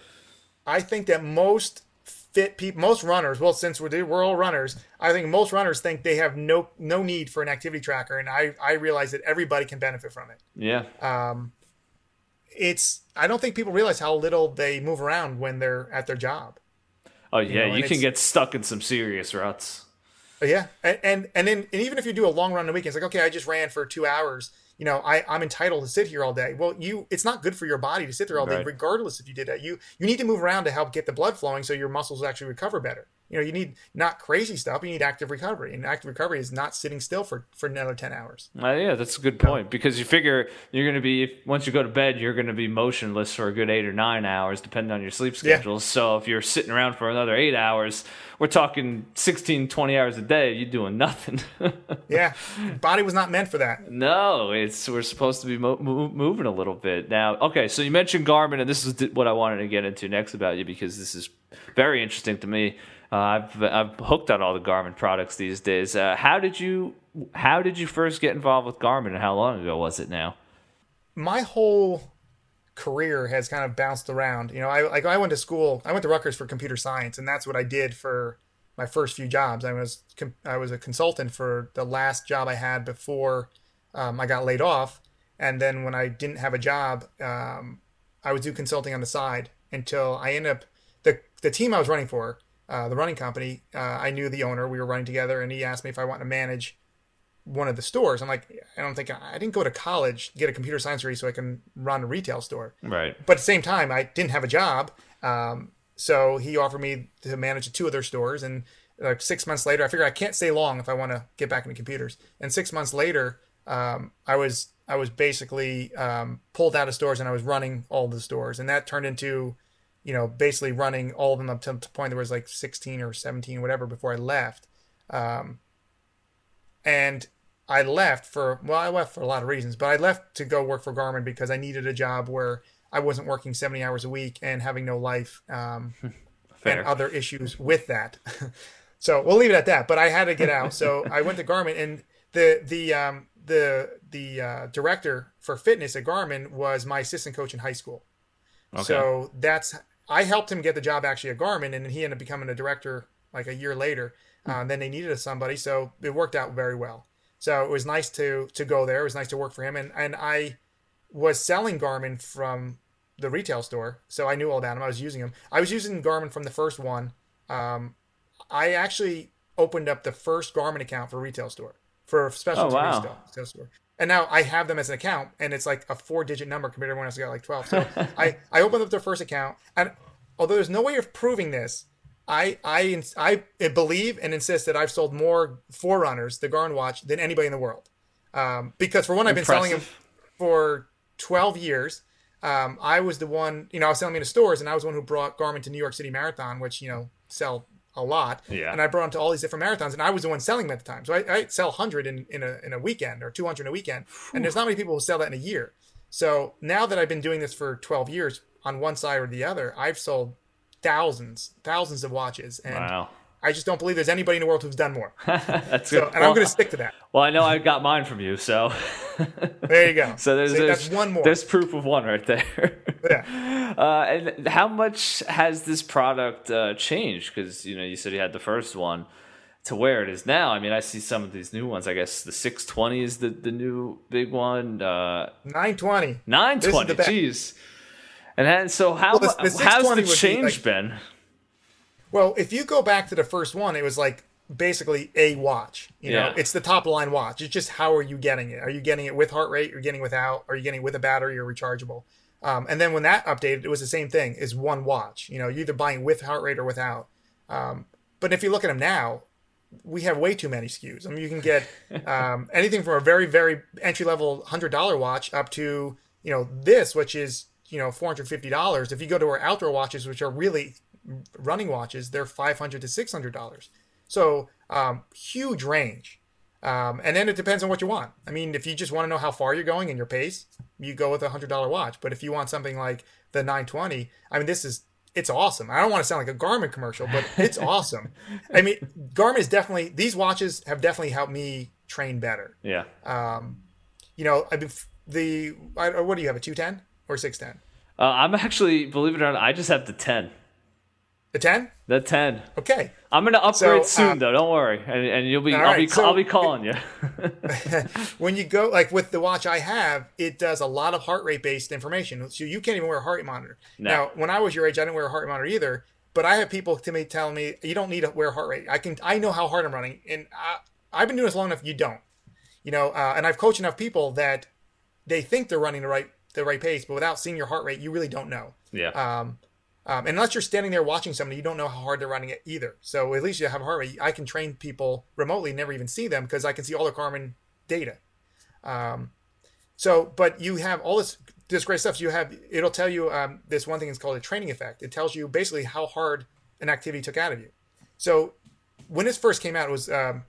I think that most fit people, most runners, well, since we're we're all runners, I think most runners think they have no no need for an activity tracker, and I I realize that everybody can benefit from it. Yeah. Um, it's I don't think people realize how little they move around when they're at their job. Oh yeah, you, know, you can get stuck in some serious ruts. Oh, yeah, and and and then and even if you do a long run on the weekend, it's like okay, I just ran for two hours. You know, I I'm entitled to sit here all day. Well, you it's not good for your body to sit there all day, right. regardless if you did that. You you need to move around to help get the blood flowing so your muscles actually recover better you know you need not crazy stuff you need active recovery and active recovery is not sitting still for for another 10 hours. Uh, yeah that's a good point because you figure you're going to be once you go to bed you're going to be motionless for a good eight or nine hours depending on your sleep schedule. Yeah. so if you're sitting around for another eight hours we're talking 16 20 hours a day you're doing nothing. Yeah body was not meant for that. No it's we're supposed to be mo- moving a little bit. Now okay so you mentioned garmin and this is what i wanted to get into next about you because this is very interesting to me uh, I've I've hooked on all the Garmin products these days. Uh, how did you how did you first get involved with Garmin, and how long ago was it now? My whole career has kind of bounced around. You know, I like I went to school. I went to Rutgers for computer science, and that's what I did for my first few jobs. I was I was a consultant for the last job I had before um, I got laid off, and then when I didn't have a job, um, I would do consulting on the side until I ended up the the team I was running for uh, the running company, uh, I knew the owner. We were running together, and he asked me if I wanted to manage one of the stores. I'm like, I don't think I didn't go to college get a computer science degree so I can run a retail store. Right. But at the same time, I didn't have a job. Um, so he offered me to manage two of their stores. And like six months later, I figured I can't stay long if I want to get back into computers. And six months later, um, I was I was basically um, pulled out of stores and I was running all the stores, and that turned into, you know, basically running all of them up to the point there was like 16 or 17, whatever, before I left. Um, and I left for well, I left for a lot of reasons, but I left to go work for Garmin because I needed a job where I wasn't working 70 hours a week and having no life um, and other issues with that. so we'll leave it at that. But I had to get out, so I went to Garmin, and the the um, the the uh, director for fitness at Garmin was my assistant coach in high school. Okay. So that's I helped him get the job actually at Garmin, and he ended up becoming a director like a year later. Uh, then they needed somebody, so it worked out very well. So it was nice to to go there. It was nice to work for him, and and I was selling Garmin from the retail store, so I knew all about them. I was using them. I was using Garmin from the first one. Um, I actually opened up the first Garmin account for retail store for specialty oh, wow. retail store. And now I have them as an account, and it's like a four-digit number compared to everyone else who got like twelve. So I I opened up their first account, and although there's no way of proving this, I I I believe and insist that I've sold more Forerunners, the Garmin watch, than anybody in the world. Um, because for one, I've been selling them for 12 years. Um, I was the one, you know, I was selling them in stores, and I was the one who brought Garmin to New York City Marathon, which you know sell a lot. Yeah. And I brought them to all these different marathons, and I was the one selling them at the time. So I, I sell 100 in, in a in a weekend or 200 in a weekend, and there's not many people who sell that in a year. So now that I've been doing this for 12 years, on one side or the other, I've sold thousands, thousands of watches. And wow. I just don't believe there's anybody in the world who's done more. that's so, good. And well, I'm going to stick to that. Well, I know I got mine from you, so there you go. So there's, so there's one more. There's proof of one right there. yeah. Uh, and how much has this product uh, changed? Because you know you said you had the first one to where it is now. I mean, I see some of these new ones. I guess the 620 is the the new big one. Uh, 920. 920. Jeez. And then, so how well, the, the how's the change like, been? Well, if you go back to the first one, it was like basically a watch. You know, it's the top line watch. It's just how are you getting it? Are you getting it with heart rate? You're you getting without? Are you getting it with a battery or rechargeable? Um, and then when that updated, it was the same thing. Is one watch. You know, you're either buying with heart rate or without. Um, but if you look at them now, we have way too many SKUs. I mean, you can get um, anything from a very very entry level hundred dollar watch up to you know this, which is you know $450 if you go to our outdoor watches which are really running watches they're 500 to $600 so um, huge range um, and then it depends on what you want i mean if you just want to know how far you're going and your pace you go with a $100 watch but if you want something like the 920 i mean this is it's awesome. I don't want to sound like a Garmin commercial, but it's awesome. I mean, Garmin is definitely these watches have definitely helped me train better. Yeah. Um, you know, I mean, the what do you have a two ten? or six ten? Uh, I'm actually, believe it or not, I just have the ten. The ten? The ten. Okay. I'm gonna upgrade so, soon uh, though. Don't worry, and, and you'll be. I'll right, be. So, I'll be calling you. when you go like with the watch I have, it does a lot of heart rate based information. So you can't even wear a heart rate monitor. No. Now, when I was your age, I didn't wear a heart rate monitor either. But I have people to me telling me you don't need to wear heart rate. I can. I know how hard I'm running, and I, I've been doing this long enough. You don't. You know, uh, and I've coached enough people that they think they're running the right the right pace, but without seeing your heart rate, you really don't know. Yeah. Um, um, unless you're standing there watching somebody, you don't know how hard they're running it either. So at least you have a heart rate. I can train people remotely, never even see them because I can see all their Garmin data. Um, so, but you have all this this great stuff. So you have it'll tell you um, this one thing is called a training effect. It tells you basically how hard an activity took out of you. So when this first came out, it was um,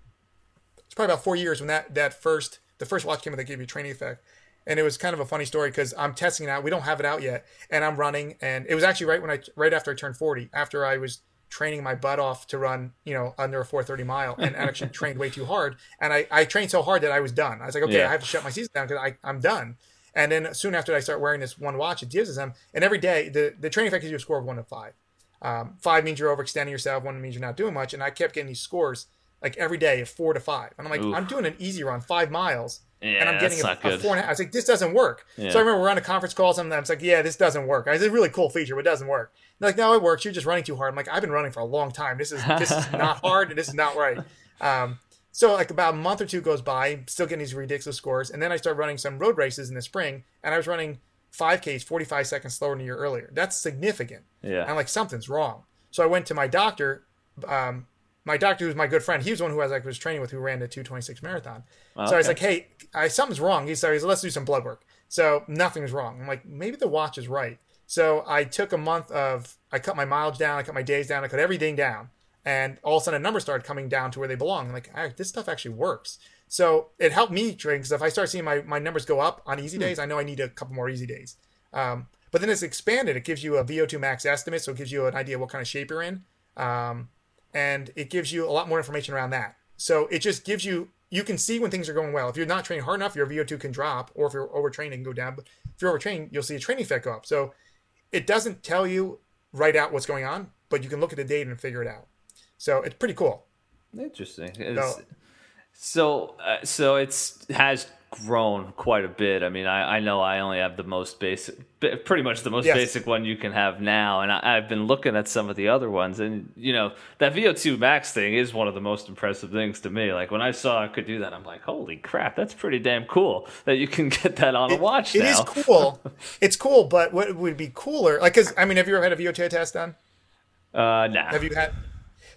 it's probably about four years when that that first the first watch came out that gave you training effect and it was kind of a funny story because I'm testing it out. We don't have it out yet, and I'm running, and it was actually right when I right after I turned 40, after I was training my butt off to run, you know, under a 430 mile, and actually trained way too hard, and I I trained so hard that I was done. I was like, okay, yeah. I have to shut my season down because I I'm done. And then soon after I start wearing this one watch, it gives them, and every day the the training effect gives you a score of one to five. Um, five means you're overextending yourself. One means you're not doing much, and I kept getting these scores like every day of four to five, and I'm like, Oof. I'm doing an easy run, five miles yeah, and I'm getting a, a, four and a half. I was like, this doesn't work. Yeah. So I remember we're on a conference call. Something I was like, yeah, this doesn't work. It's a really cool feature, but it doesn't work. They're like, no, it works. You're just running too hard. I'm like, I've been running for a long time. This is this is not hard. And This is not right. Um, So like about a month or two goes by, still getting these ridiculous scores, and then I start running some road races in the spring, and I was running 5Ks 45 seconds slower than a year earlier. That's significant. Yeah. I'm like something's wrong. So I went to my doctor. Um, my doctor, who's my good friend, he was the one who I was like was training with, who ran the 226 marathon. Oh, So I was like, hey, I, something's wrong. He said, he's like, let's do some blood work. So nothing's wrong. I'm like, maybe the watch is right. So I took a month of, I cut my mileage down, I cut my days down, I cut everything down. And all of a sudden, a number started coming down to where they belong. I'm like, all right, this stuff actually works. So it helped me train because if I start seeing my, my numbers go up on easy days, I know I need a couple more easy days. Um, but then it's expanded. It gives you a VO2 max estimate, so it gives you an idea what kind of shape you're in. Um, and it gives you a lot more information around that. So it just gives you you can see when things are going well. If you're not training hard enough, your VO2 can drop, or if you're overtraining, it can go down. But if you're overtraining, you'll see a training effect go up. So it doesn't tell you right out what's going on, but you can look at the data and figure it out. So it's pretty cool. Interesting. It's- So- So, uh, so it's has grown quite a bit. I mean, I, I know I only have the most basic, pretty much the most Yes. basic one you can have now, and I, I've been looking at some of the other ones, and you know that VO2 max thing is one of the most impressive things to me. Like when I saw I could do that, I'm like, holy crap, that's pretty damn cool that you can get that on a watch It now. is cool. it's cool, but what would be cooler? Like, cause I mean, have you ever had a VO2 test done? Uh, nah. Have you had?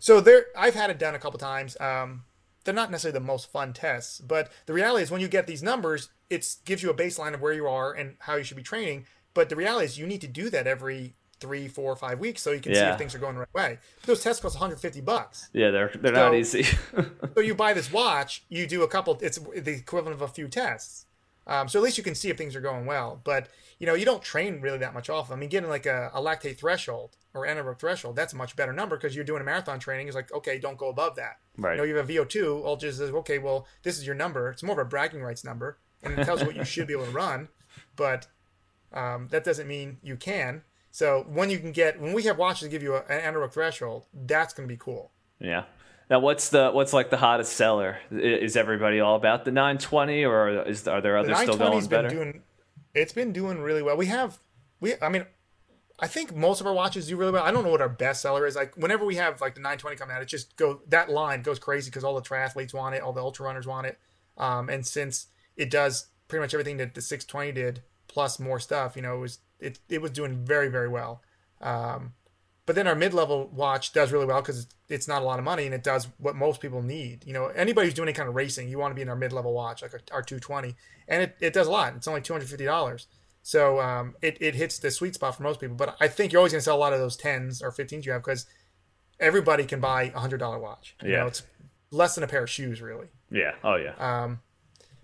So there, I've had it done a couple times. Um, they're not necessarily the most fun tests, but the reality is when you get these numbers, it gives you a baseline of where you are and how you should be training. But the reality is you need to do that every three, four, five weeks so you can see if things are going the right way. Those tests cost 150 bucks. Yeah, they're they're not easy. So you buy this watch, you do a couple. It's the equivalent of a few tests. Um, so at least you can see if things are going well. But you know, you don't train really that much off. I mean, getting like a, a lactate threshold or anaerobic threshold, that's a much better number because you're doing a marathon training. It's like, okay, don't go above that. Right. You know, you have a VO2. All just says, okay, well, this is your number. It's more of a bragging rights number, and it tells you what you should be able to run. But um, that doesn't mean you can. So when you can get, when we have watches that give you a, an anaerobic threshold, that's going to be cool. Yeah. Now, what's the what's like the hottest seller? Is everybody all about the 920, or is are there The others still going 920's been better? doing it's been doing really well. We have we I mean I think most of our watches do really well. I don't know what our best seller is. Like whenever we have like the 920 come out, it just go that line goes crazy because all the triathletes want it, all the ultra runners want it. Um, and since it does pretty much everything that the 620 did plus more stuff, you know, it was it it was doing very very well. Um, but then our mid-level watch does really well because it's not a lot of money and it does what most people need. You know, anybody who's doing any kind of racing, you want to be in our mid-level watch, like our 220, and it, it does a lot. It's only two hundred fifty dollars, so um, it it hits the sweet spot for most people. But I think you're always going to sell a lot of those tens or 15s you have because everybody can buy a hundred dollar watch. You Yeah. know, it's less than a pair of shoes, really. Yeah. Oh yeah. Um,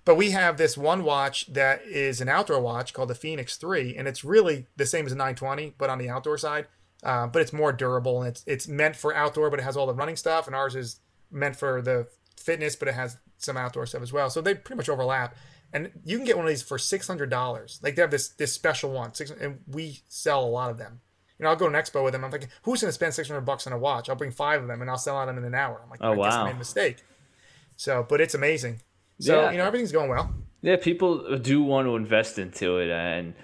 but we have this one watch that is an outdoor watch called the Fenix 3, and it's really the same as a 920, but on the outdoor side. Uh, but it's more durable and it's it's meant for outdoor, but it has all the running stuff, and ours is meant for the fitness, but it has some outdoor stuff as well. So they pretty much overlap. And you can get one of these for six hundred dollars. Like they have this this special one, six, and we sell a lot of them. You know, I'll go to an expo with them. I'm thinking, who's going to spend six hundred bucks on a watch? I'll bring five of them, and I'll sell out them in an hour. I'm like, Oh, I guess I wow. made a mistake. So, but it's amazing. So Yeah. you know, everything's going well. Yeah, people do want to invest into it, and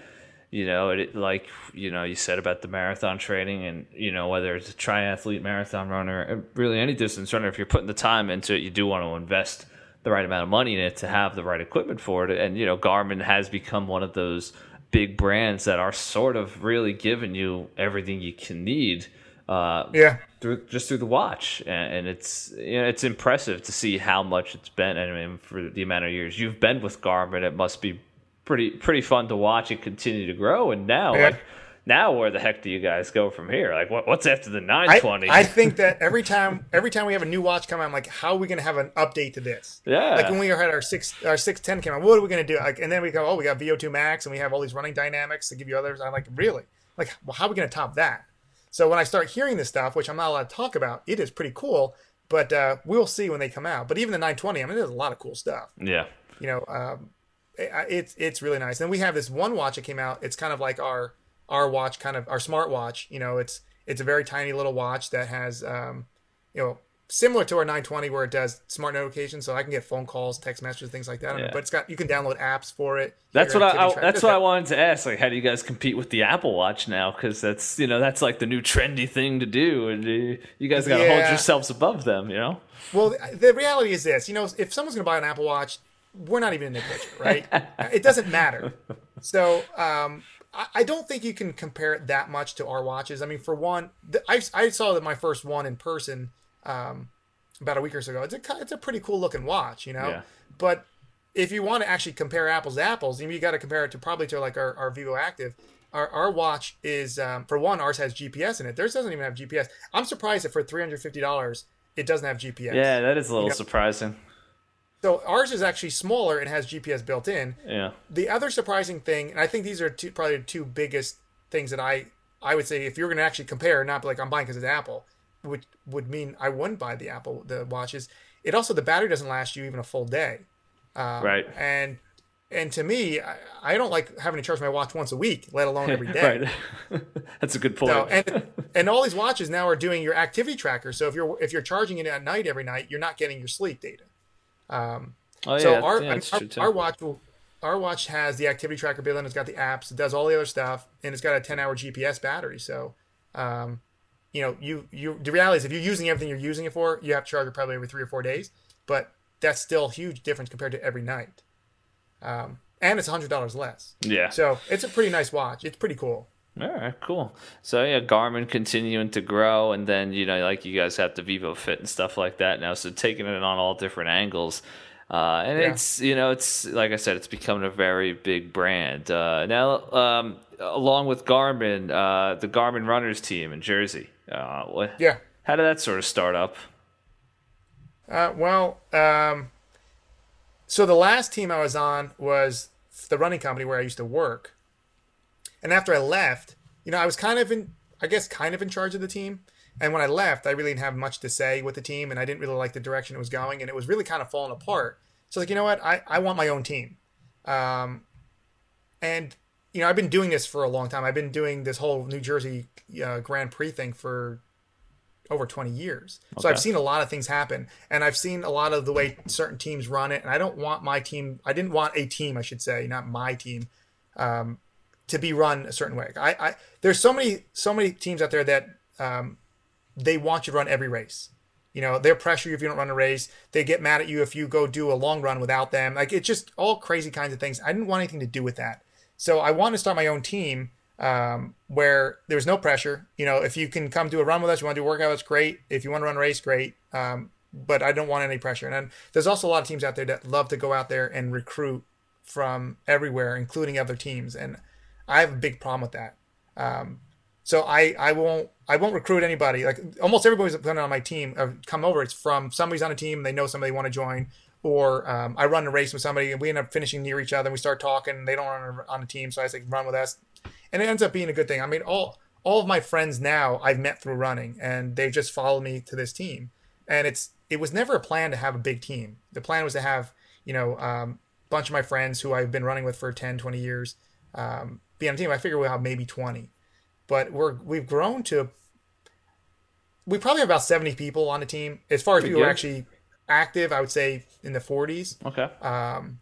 you know, it like you know, you said about the marathon training, and you know, whether it's a triathlete, marathon runner, uh, really any distance runner, if you're putting the time into it, you do want to invest the right amount of money in it to have the right equipment for it. And you know, Garmin has become one of those big brands that are sort of really giving you everything you can need. Uh, Yeah. through just through the watch, and, and it's you know, it's impressive to see how much it's been. I mean, for the amount of years you've been with Garmin, it must be pretty pretty fun to watch it continue to grow. And now, Yeah. like now, where the heck do you guys go from here? Like, what, what's after the I, 920? I think that every time every time we have a new watch come out, I'm like, how are we going to have an update to this? Yeah. Like when we had our six our six ten came out, what are we going to do? Like, and then we go, oh, we got VO2 max, and we have all these running dynamics to give you others. I'm like, really? Like, well, how are we going to top that? So when I start hearing this stuff, which I'm not allowed to talk about, it is pretty cool. But uh, we'll see when they come out. But even the 920, I mean, there's a lot of cool stuff yeah, you know, um, it's it's really nice. And we have this one watch that came out. It's kind of like our our watch, kind of our smart watch. You know, it's it's a very tiny little watch that has um, you know similar to our 920 where it does smart notifications, so I can get phone calls, text messages, things like that. Yeah. But it's got you can download apps for it. That's what I, I that's what I wanted to ask. Like, how do you guys compete with the Apple Watch now? Because that's you know that's like the new trendy thing to do, and you guys got to hold yourselves above them. You know? Well, the reality is this: you know, if someone's going to buy an Apple Watch, we're not even in the picture, right? it doesn't matter. So, um, I, I don't think you can compare it that much to our watches. I mean, for one, the, I, I saw that my first one in person um, about a week or so ago. It's a it's a pretty cool looking watch, you know. Yeah. But if you want to actually compare apples to apples, you got to compare it to probably to like our, our Vivoactive. Our, our watch is um, for one, ours has GPS in it. Theirs doesn't even have GPS. I'm surprised that for three hundred fifty dollars, it doesn't have GPS. Yeah, that is a little Yeah. surprising. So ours is actually smaller and has GPS built in. Yeah, The other surprising thing, and I think these are two, probably the two biggest things that I I would say if you're going to actually compare, not be like I'm buying because it's Apple, which would mean I wouldn't buy the Apple the watches. It also the battery doesn't last you even a full day, um, right. and and to me, I, I don't like having to charge my watch once a week, let alone every day. right. that's a good point. So, and and all these watches now are doing your activity tracker. So if you're if you're charging it at night every night, you're not getting your sleep data. Um, oh so our, yeah, our, our watch will our watch has the activity tracker built in. It's got the apps. It does all the other stuff, and it's got a 10 hour GPS battery. So, um, you know, you you the reality is if you're using everything you're using it for, you have to charge it probably every three or four days. But that's still a huge difference compared to every night. Um, and it's hundred dollars less. yeah. So it's a pretty nice watch. It's pretty cool. All right, cool. So yeah, Garmin continuing to grow, and then you know, like you guys have the Vivofit and stuff like that now. So taking it on all different angles, uh, and Yeah. it's you know, it's like I said, it's becoming a very big brand uh, now. Um, along with Garmin, uh, the Garmin Runners team in Jersey. Uh, what, Yeah. How did that sort of start up? Uh, well, um, so the last team I was on was the running company where I used to work. And after I left, you know, I was kind of in, I guess, kind of in charge of the team. And when I left, I really didn't have much to say with the team, and I didn't really like the direction it was going, and it was really kind of falling apart. So like, you know what, I, I want my own team. Um, and you know, I've been doing this for a long time. I've been doing this whole New Jersey uh, Grand Prix thing for over 20 years. So I've seen a lot of things happen and I've seen a lot of the way certain teams run it. And I don't want my team, I didn't want a team, I should say, not my team, um, to be run a certain way. I, I, there's so many, so many teams out there that, um, they want you to run every race. You know, they'll pressure you if you don't run a race. They get mad at you if you go do a long run without them. Like it's just all crazy kinds of things. I didn't want anything to do with that. So I wanted to start my own team um, where there was no pressure. You know, if you can come do a run with us, you want to do a workout, that's great. If you want to run a race, great. Um, but I don't want any pressure. And then there's also a lot of teams out there that love to go out there and recruit from everywhere, including other teams. And I have a big problem with that. Um, so I, I won't I won't recruit anybody. Like almost everybody's on my team uh, come over. It's from somebody's on a team. They know somebody want to join, or um, I run a race with somebody and we end up finishing near each other. and We start talking. And they don't run on a team, so I say run with us, and it ends up being a good thing. I mean, all all of my friends now I've met through running, and they've just followed me to this team. And it's it was never a plan to have a big team. The plan was to have you know um, a bunch of my friends who I've been running with for 10, 20 years um, be on a team. I figure we'll have maybe twenty but we're we've grown to we probably have about 70 people on the team as far as people actually active i would say in the 40s Okay. um,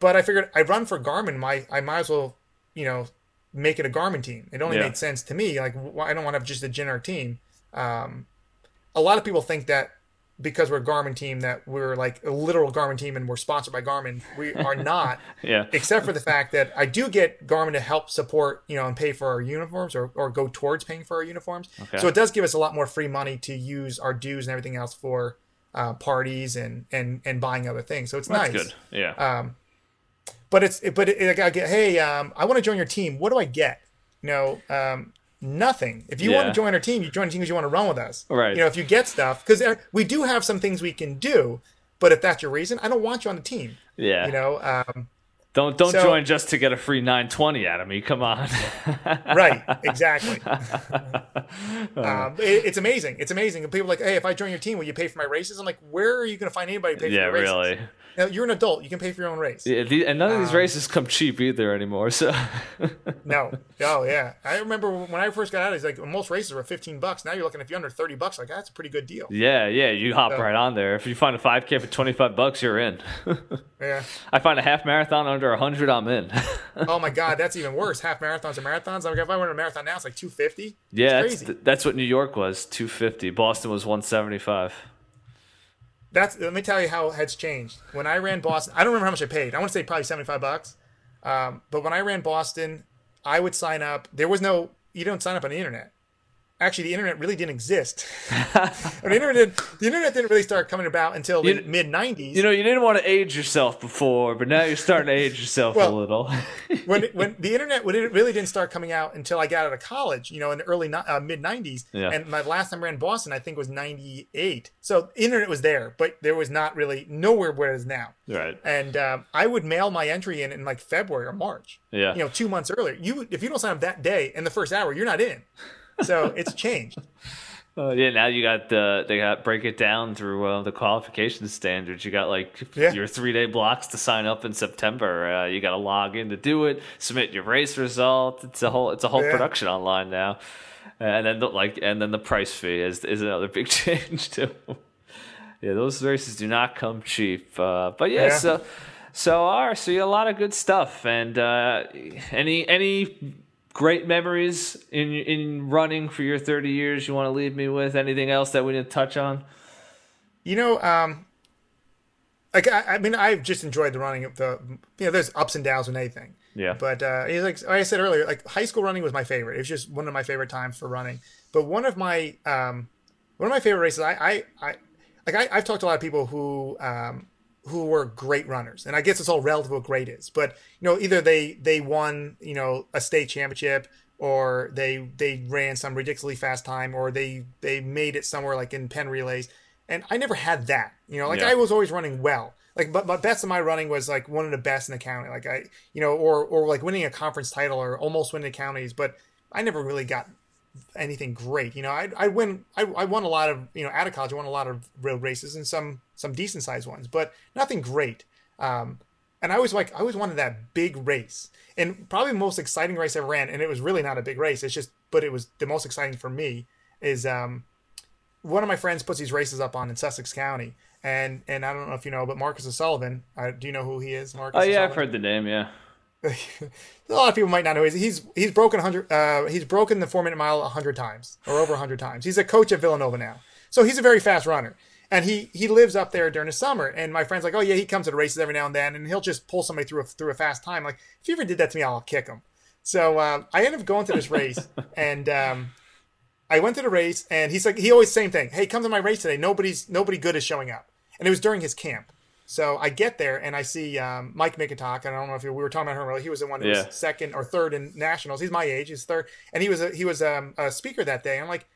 but i figured i run for garmin my i might as well you know make it a garmin team it only Yeah. made sense to me like i don't want to have just a generic team um, a lot of people think that because we're a garmin team that we're like a literal garmin team and we're sponsored by garmin we are not Yeah. except for the fact that I do get Garmin to help support, you know, and pay for our uniforms or, or go towards paying for our uniforms. Okay. So it does give us a lot more free money to use our dues and everything else for uh, parties and, and, and buying other things. So it's That's nice. good. Yeah. Um, but it's, but it, like I get, hey, um, I want to join your team. What do I get? You know, um, nothing. If you want to join our team, you join a team because you want to run with us. Right. You know, if you get stuff, because we do have some things we can do, but if that's your reason, I don't want you on the team yeah. you know um, Don't don't So- join just to get a free 920 out of me. Come on. right exactly um, it- it's amazing it's amazing and people are like hey if i join your team will you pay for my races i'm like where are you going to find anybody to pay for yeah, your races really. Now, you're an adult you can pay for your own race Yeah, the, and none of these Um, races come cheap either anymore. So no oh yeah i remember when i first got out it's like most races were 15 bucks now you're looking if you're under 30 bucks like that's a pretty good deal yeah, yeah, you hop So- right on there. If you find a 5K for 25 bucks, you're in. yeah I find a half marathon under 100, I'm in. oh my god that's even worse half marathons and marathons like if i went to a marathon now it's like 250 yeah, that's, crazy that's what New York was 250. Boston was 175. That's let me tell you how it's changed. When I ran Boston, I don't remember how much I paid. I want to say probably seventy five bucks. Um, but when I ran Boston, I would sign up. There was no you don't sign up on the internet. Actually, the internet really didn't exist. the internet the internet didn't really start coming about until the You- mid nineties. You know, you didn't want to age yourself before, but now you're starting to age yourself a little. when when the internet when it really didn't start coming out until I got out of college, you know, in the early uh, mid '90s. Yeah. And my last time I ran Boston, I think was '98. So internet was there, but there was not really nowhere where it is now. right. And um, I would mail my entry in in like February or March. Yeah. You know, two months earlier. You if you don't sign up that day in the first hour, you're not in. So it's changed. Uh, yeah, now you got the they got break it down through uh, the qualification standards. You got like Yeah. your three day blocks to sign up in September. Uh, you got to log in to do it, submit your race result. It's a whole it's a whole Yeah. production online now, and then the, like and then the price fee is is another big change too. yeah, those races do not come cheap. Uh, but yeah, Yeah. so so are so you a lot of good stuff and uh, any any great memories in in running for your 30 years you want to leave me with anything else that we didn't touch on You know, um, like I, I mean, I've just enjoyed the running of the. You know, there's ups and downs with anything. yeah But uh, like, like I said earlier, like high school running was my favorite. It was just one of my favorite times for running. But one of my um, one of my favorite races, I, I, I like I, I've talked to a lot of people who um, who were great runners, and I guess it's all relative what great is. But you know, either they they won you know a state championship, or they they ran some ridiculously fast time, or they they made it somewhere like in Penn Relays. And I never had that. You know, like Yeah. I was always running well. Like, but but best of my running was like one of the best in the county. Like I, you know, or or like winning a conference title or almost winning the counties. But I never really got anything great. You know, I I win. I, I won a lot of you know out of college. I won a lot of road races and some some decent sized ones, but nothing great. Um, and I was like, I always wanted that big race, and probably the most exciting race I ever ran. And it was really not a big race. It's just, but it was the most exciting for me. Is um, one of my friends puts these races up on in Sussex County, and and I don't know if you know, but Marcus O'Sullivan. Uh, do you know who he is, Marcus? oh yeah i've heard the name yeah a lot of people might not know. He's he's, he's broken hundred. Uh, he's broken the four minute mile hundred times or over hundred times. He's a coach at Villanova now, so he's a very fast runner. And he he lives up there during the summer. And my friend's like, oh yeah, he comes to the races every now and then, and he'll just pull somebody through a, through a fast time. Like if you ever did that to me, I'll kick him. So um, I ended up going to this race, and um, I went to the race, and he's like, he always same thing. Hey, come to my race today. Nobody's nobody good is showing up, and it was during his camp. So I get there and I see um, Mike McIntosh. And I don't know if we were talking about him earlier. He was the one who Yeah. was second or third in nationals. He's my age. He's third, and he was a, he was um, a speaker that day. I'm like,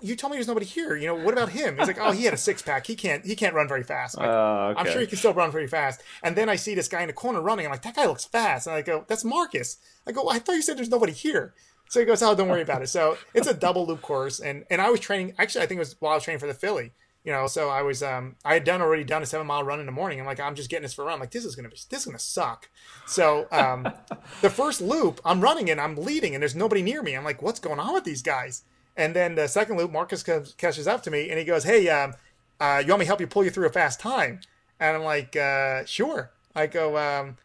you told me there's nobody here. You know, what about him? He's like, oh, he had a six pack. He can't he can't run very fast. I'm like, Oh, I'm sure he can still run very fast. And then I see this guy in the corner running. I'm like, that guy looks fast. And I go, that's Marcus. I go, I thought you said there's nobody here. So he goes, oh, don't worry about it. So it's a double loop course. And and I was training, actually, I think it was while I was training for the Philly. You know, so I was, um, I had done already done a seven mile run in the morning. I'm like, I'm just getting this for a run. I'm like, this is gonna be, this is gonna suck. So um, the first loop, I'm running and I'm leading, and there's nobody near me. I'm like, what's going on with these guys? And then the second loop, Marcus comes, catches up to me and he goes, hey, um, uh, you want me to help you pull you through a fast time? And I'm like, uh, sure. I go, um,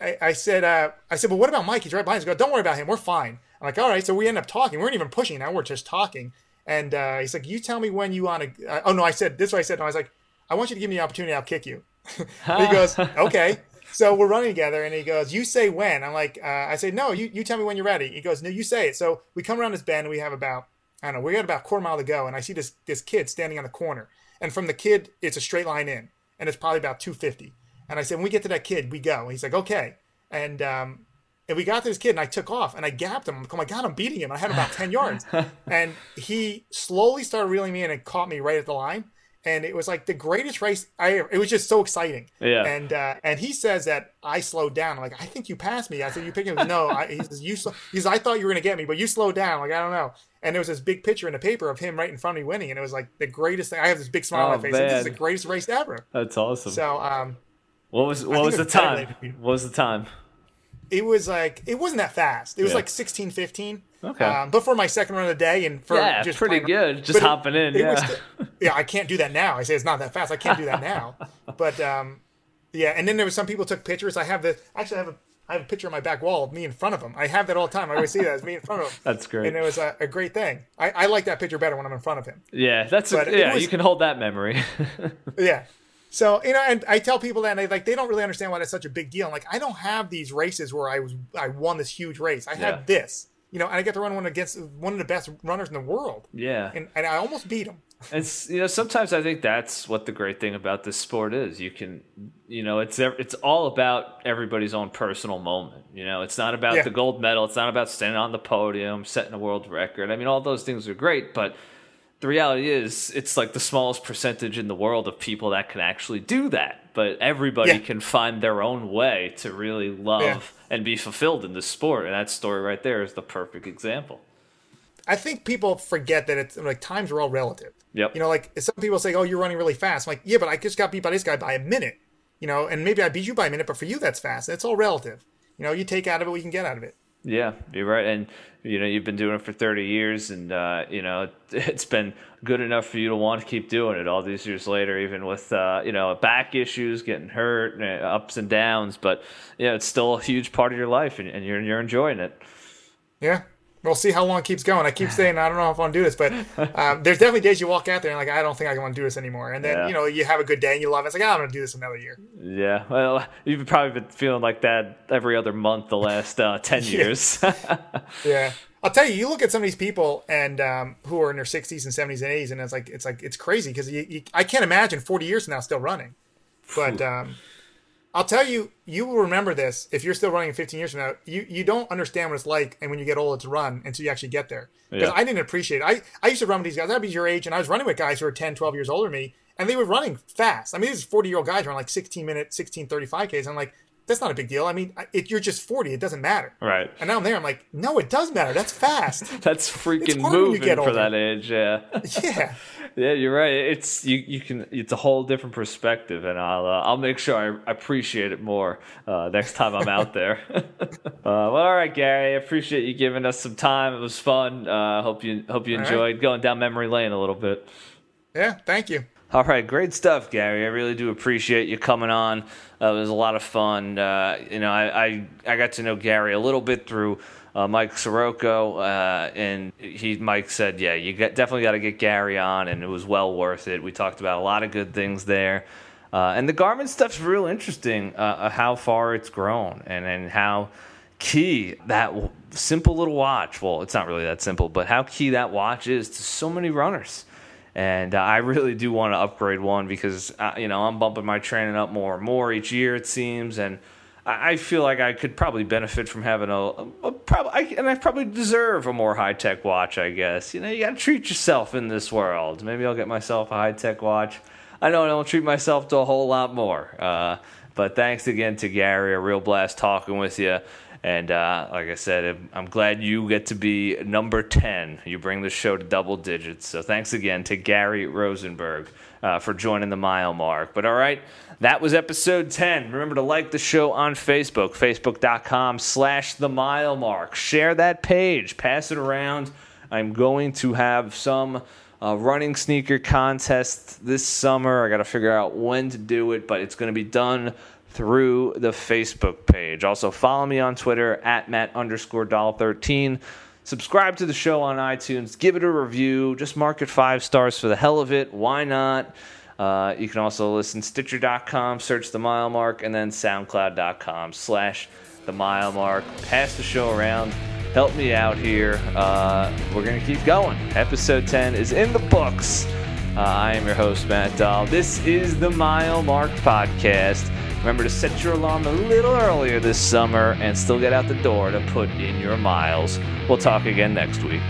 I, I said, uh, I said, well, what about Mike? He's right behind us. Go, don't worry about him. We're fine. I'm like, all right. So we end up talking. We weren't even pushing now. We're just talking. And uh, he's like, you tell me when you want to. Uh, oh, no, I said, this is what I said. No, I was like, I want you to give me the opportunity. I'll kick you. he goes, okay. So we're running together, and he goes, "You say when?" I'm like, uh, "I say no. You you tell me when you're ready." He goes, "No, you say it." So we come around this bend, and we have about I don't know, we got about a quarter mile to go, and I see this this kid standing on the corner, and from the kid, it's a straight line in, and it's probably about 250. And I said, when we get to that kid, we go. And he's like, okay. And um, and we got to this kid, and I took off, and I gapped him. I'm like, oh my god, I'm beating him. I had him about 10 yards, and he slowly started reeling me in and caught me right at the line. And it was like the greatest race I ever. It was just so exciting. Yeah. And uh, and he says that I slowed down. I'm like, I think you passed me. I said, you picked him. No, I, he says you. Sl-. He says, I thought you were gonna get me, but you slowed down. Like I don't know. And there was this big picture in the paper of him right in front of me winning, and it was like the greatest thing. I have this big smile Oh, on my face. Like, this is the greatest race ever. That's awesome. So um, what was what was the time? What was the time? it was like it wasn't that fast. It was Yeah. like 16, 15. Okay. Um, but for my second run of the day and for Yeah, just pretty playing- good. Just but it- hopping in. it Yeah. was st- yeah, I can't do that now. I say it's not that fast. I can't do that now. but um, yeah, and then there was some people took pictures. I have the actually I have a I have a picture on my back wall of me in front of them. I have that all the time. I always see that as me in front of him. That's great. And it was a, a great thing. I, I like that picture better when I'm in front of him. yeah, that's a, yeah. was- you can hold that memory. Yeah. So you know, and I tell people that and they like they don't really understand why that's such a big deal. I'm like, I don't have these races where I was I won this huge race. I had Yeah. this, you know, and I get to run one against one of the best runners in the world, yeah. and and I almost beat him. And you know, sometimes I think that's what the great thing about this sport is. You can, you know, it's it's all about everybody's own personal moment. You know, it's not about Yeah. the gold medal. It's not about standing on the podium, setting a world record. I mean, all those things are great, but the reality is, it's like the smallest percentage in the world of people that can actually do that. But everybody Yeah. can find their own way to really love Yeah. and be fulfilled in this sport. And that story right there is the perfect example. I think people forget that it's like times are all relative. Yep. You know, like some people say, "Oh, you're running really fast." I'm like, yeah, but I just got beat by this guy by a minute. You know, and maybe I beat you by a minute, but for you that's fast. It's all relative. You know, you take out of it what you can get out of it. Yeah, you're right, and you know you've been doing it for 30 years, and uh, you know it's been good enough for you to want to keep doing it all these years later, even with uh, you know back issues, getting hurt, uh, ups and downs. But yeah, it's still a huge part of your life, and, and you're you're enjoying it. Yeah. We'll see how long it keeps going. I keep saying I don't know if I want to do this, but um, there's definitely days you walk out there and like I don't think I want to do this anymore. And then Yeah. you know you have a good day and you love it. It's like oh, I'm going to do this another year. Yeah, well, you've probably been feeling like that every other month the last uh, 10 years. Yeah. I'll tell you, you look at some of these people and um, who are in their 60s and 70s and 80s, and it's like it's like it's crazy because I can't imagine 40 years from now still running. But um, I'll tell you, you will remember this if you're still running in 15 years from now. You you don't understand what it's like, and when you get older to run until you actually get there. Because Yeah. I didn't appreciate it. I, I used to run with these guys. I'd be your age, and I was running with guys who were 10, 12 years older than me, and they were running fast. I mean, these 40 year old guys run like 16 minute, 16, 35 Ks. I'm like, that's not a big deal. I mean, it, you're just 40. It doesn't matter. right. And now I'm there. I'm like, no, it does matter. That's fast. That's freaking moving for older. that age, yeah. yeah. Yeah, you're right. It's you. You can. It's a whole different perspective, and I'll. Uh, I'll make sure I appreciate it more uh, next time I'm out there. uh, well, all right, Gary. I appreciate you giving us some time. It was fun. Uh, hope you hope you All right. enjoyed going down memory lane a little bit. Yeah. Thank you. All right, great stuff, Gary. I really do appreciate you coming on. Uh, it was a lot of fun. Uh, you know, I, I I got to know Gary a little bit through uh, Mike Sirocco, uh, and he Mike said, yeah, you got, definitely got to get Gary on, and it was well worth it. We talked about a lot of good things there, uh, and the Garmin stuff's real interesting. Uh, how far it's grown, and and how key that simple little watch. Well, it's not really that simple, but how key that watch is to so many runners. And uh, I really do want to upgrade one because uh, you know I'm bumping my training up more and more each year it seems, and I I feel like I could probably benefit from having a, a, a probably, and I probably deserve a more high tech watch. I guess you know you got to treat yourself in this world. Maybe I'll get myself a high tech watch. I know I don't treat myself to a whole lot more. Uh, but thanks again to Gary. A real blast talking with you. And uh, like I said, I'm- glad you get to be number 10. You bring the show to double digits. So thanks again to Gary Rosenberg uh, for joining the mile mark. But all right, that was episode 10. Remember to like the show on Facebook, facebook.com slash the mile mark. Share that page, pass it around. I'm going to have some uh, running sneaker contest this summer. I got to figure out when to do it, but it's going to be done through the Facebook page. Also, follow me on Twitter at Matt underscore Dahl 13. Subscribe to the show on iTunes. Give it a review. Just mark it five stars for the hell of it. Why not? Uh, you can also listen Stitcher.com, search the mile mark, and then SoundCloud.com slash the mile mark. Pass the show around. Help me out here. Uh, we're going to keep going. Episode 10 is in the books. Uh, I am your host, Matt Dahl. This is the Mile Mark Podcast. Remember to set your alarm a little earlier this summer and still get out the door to put in your miles. We'll talk again next week.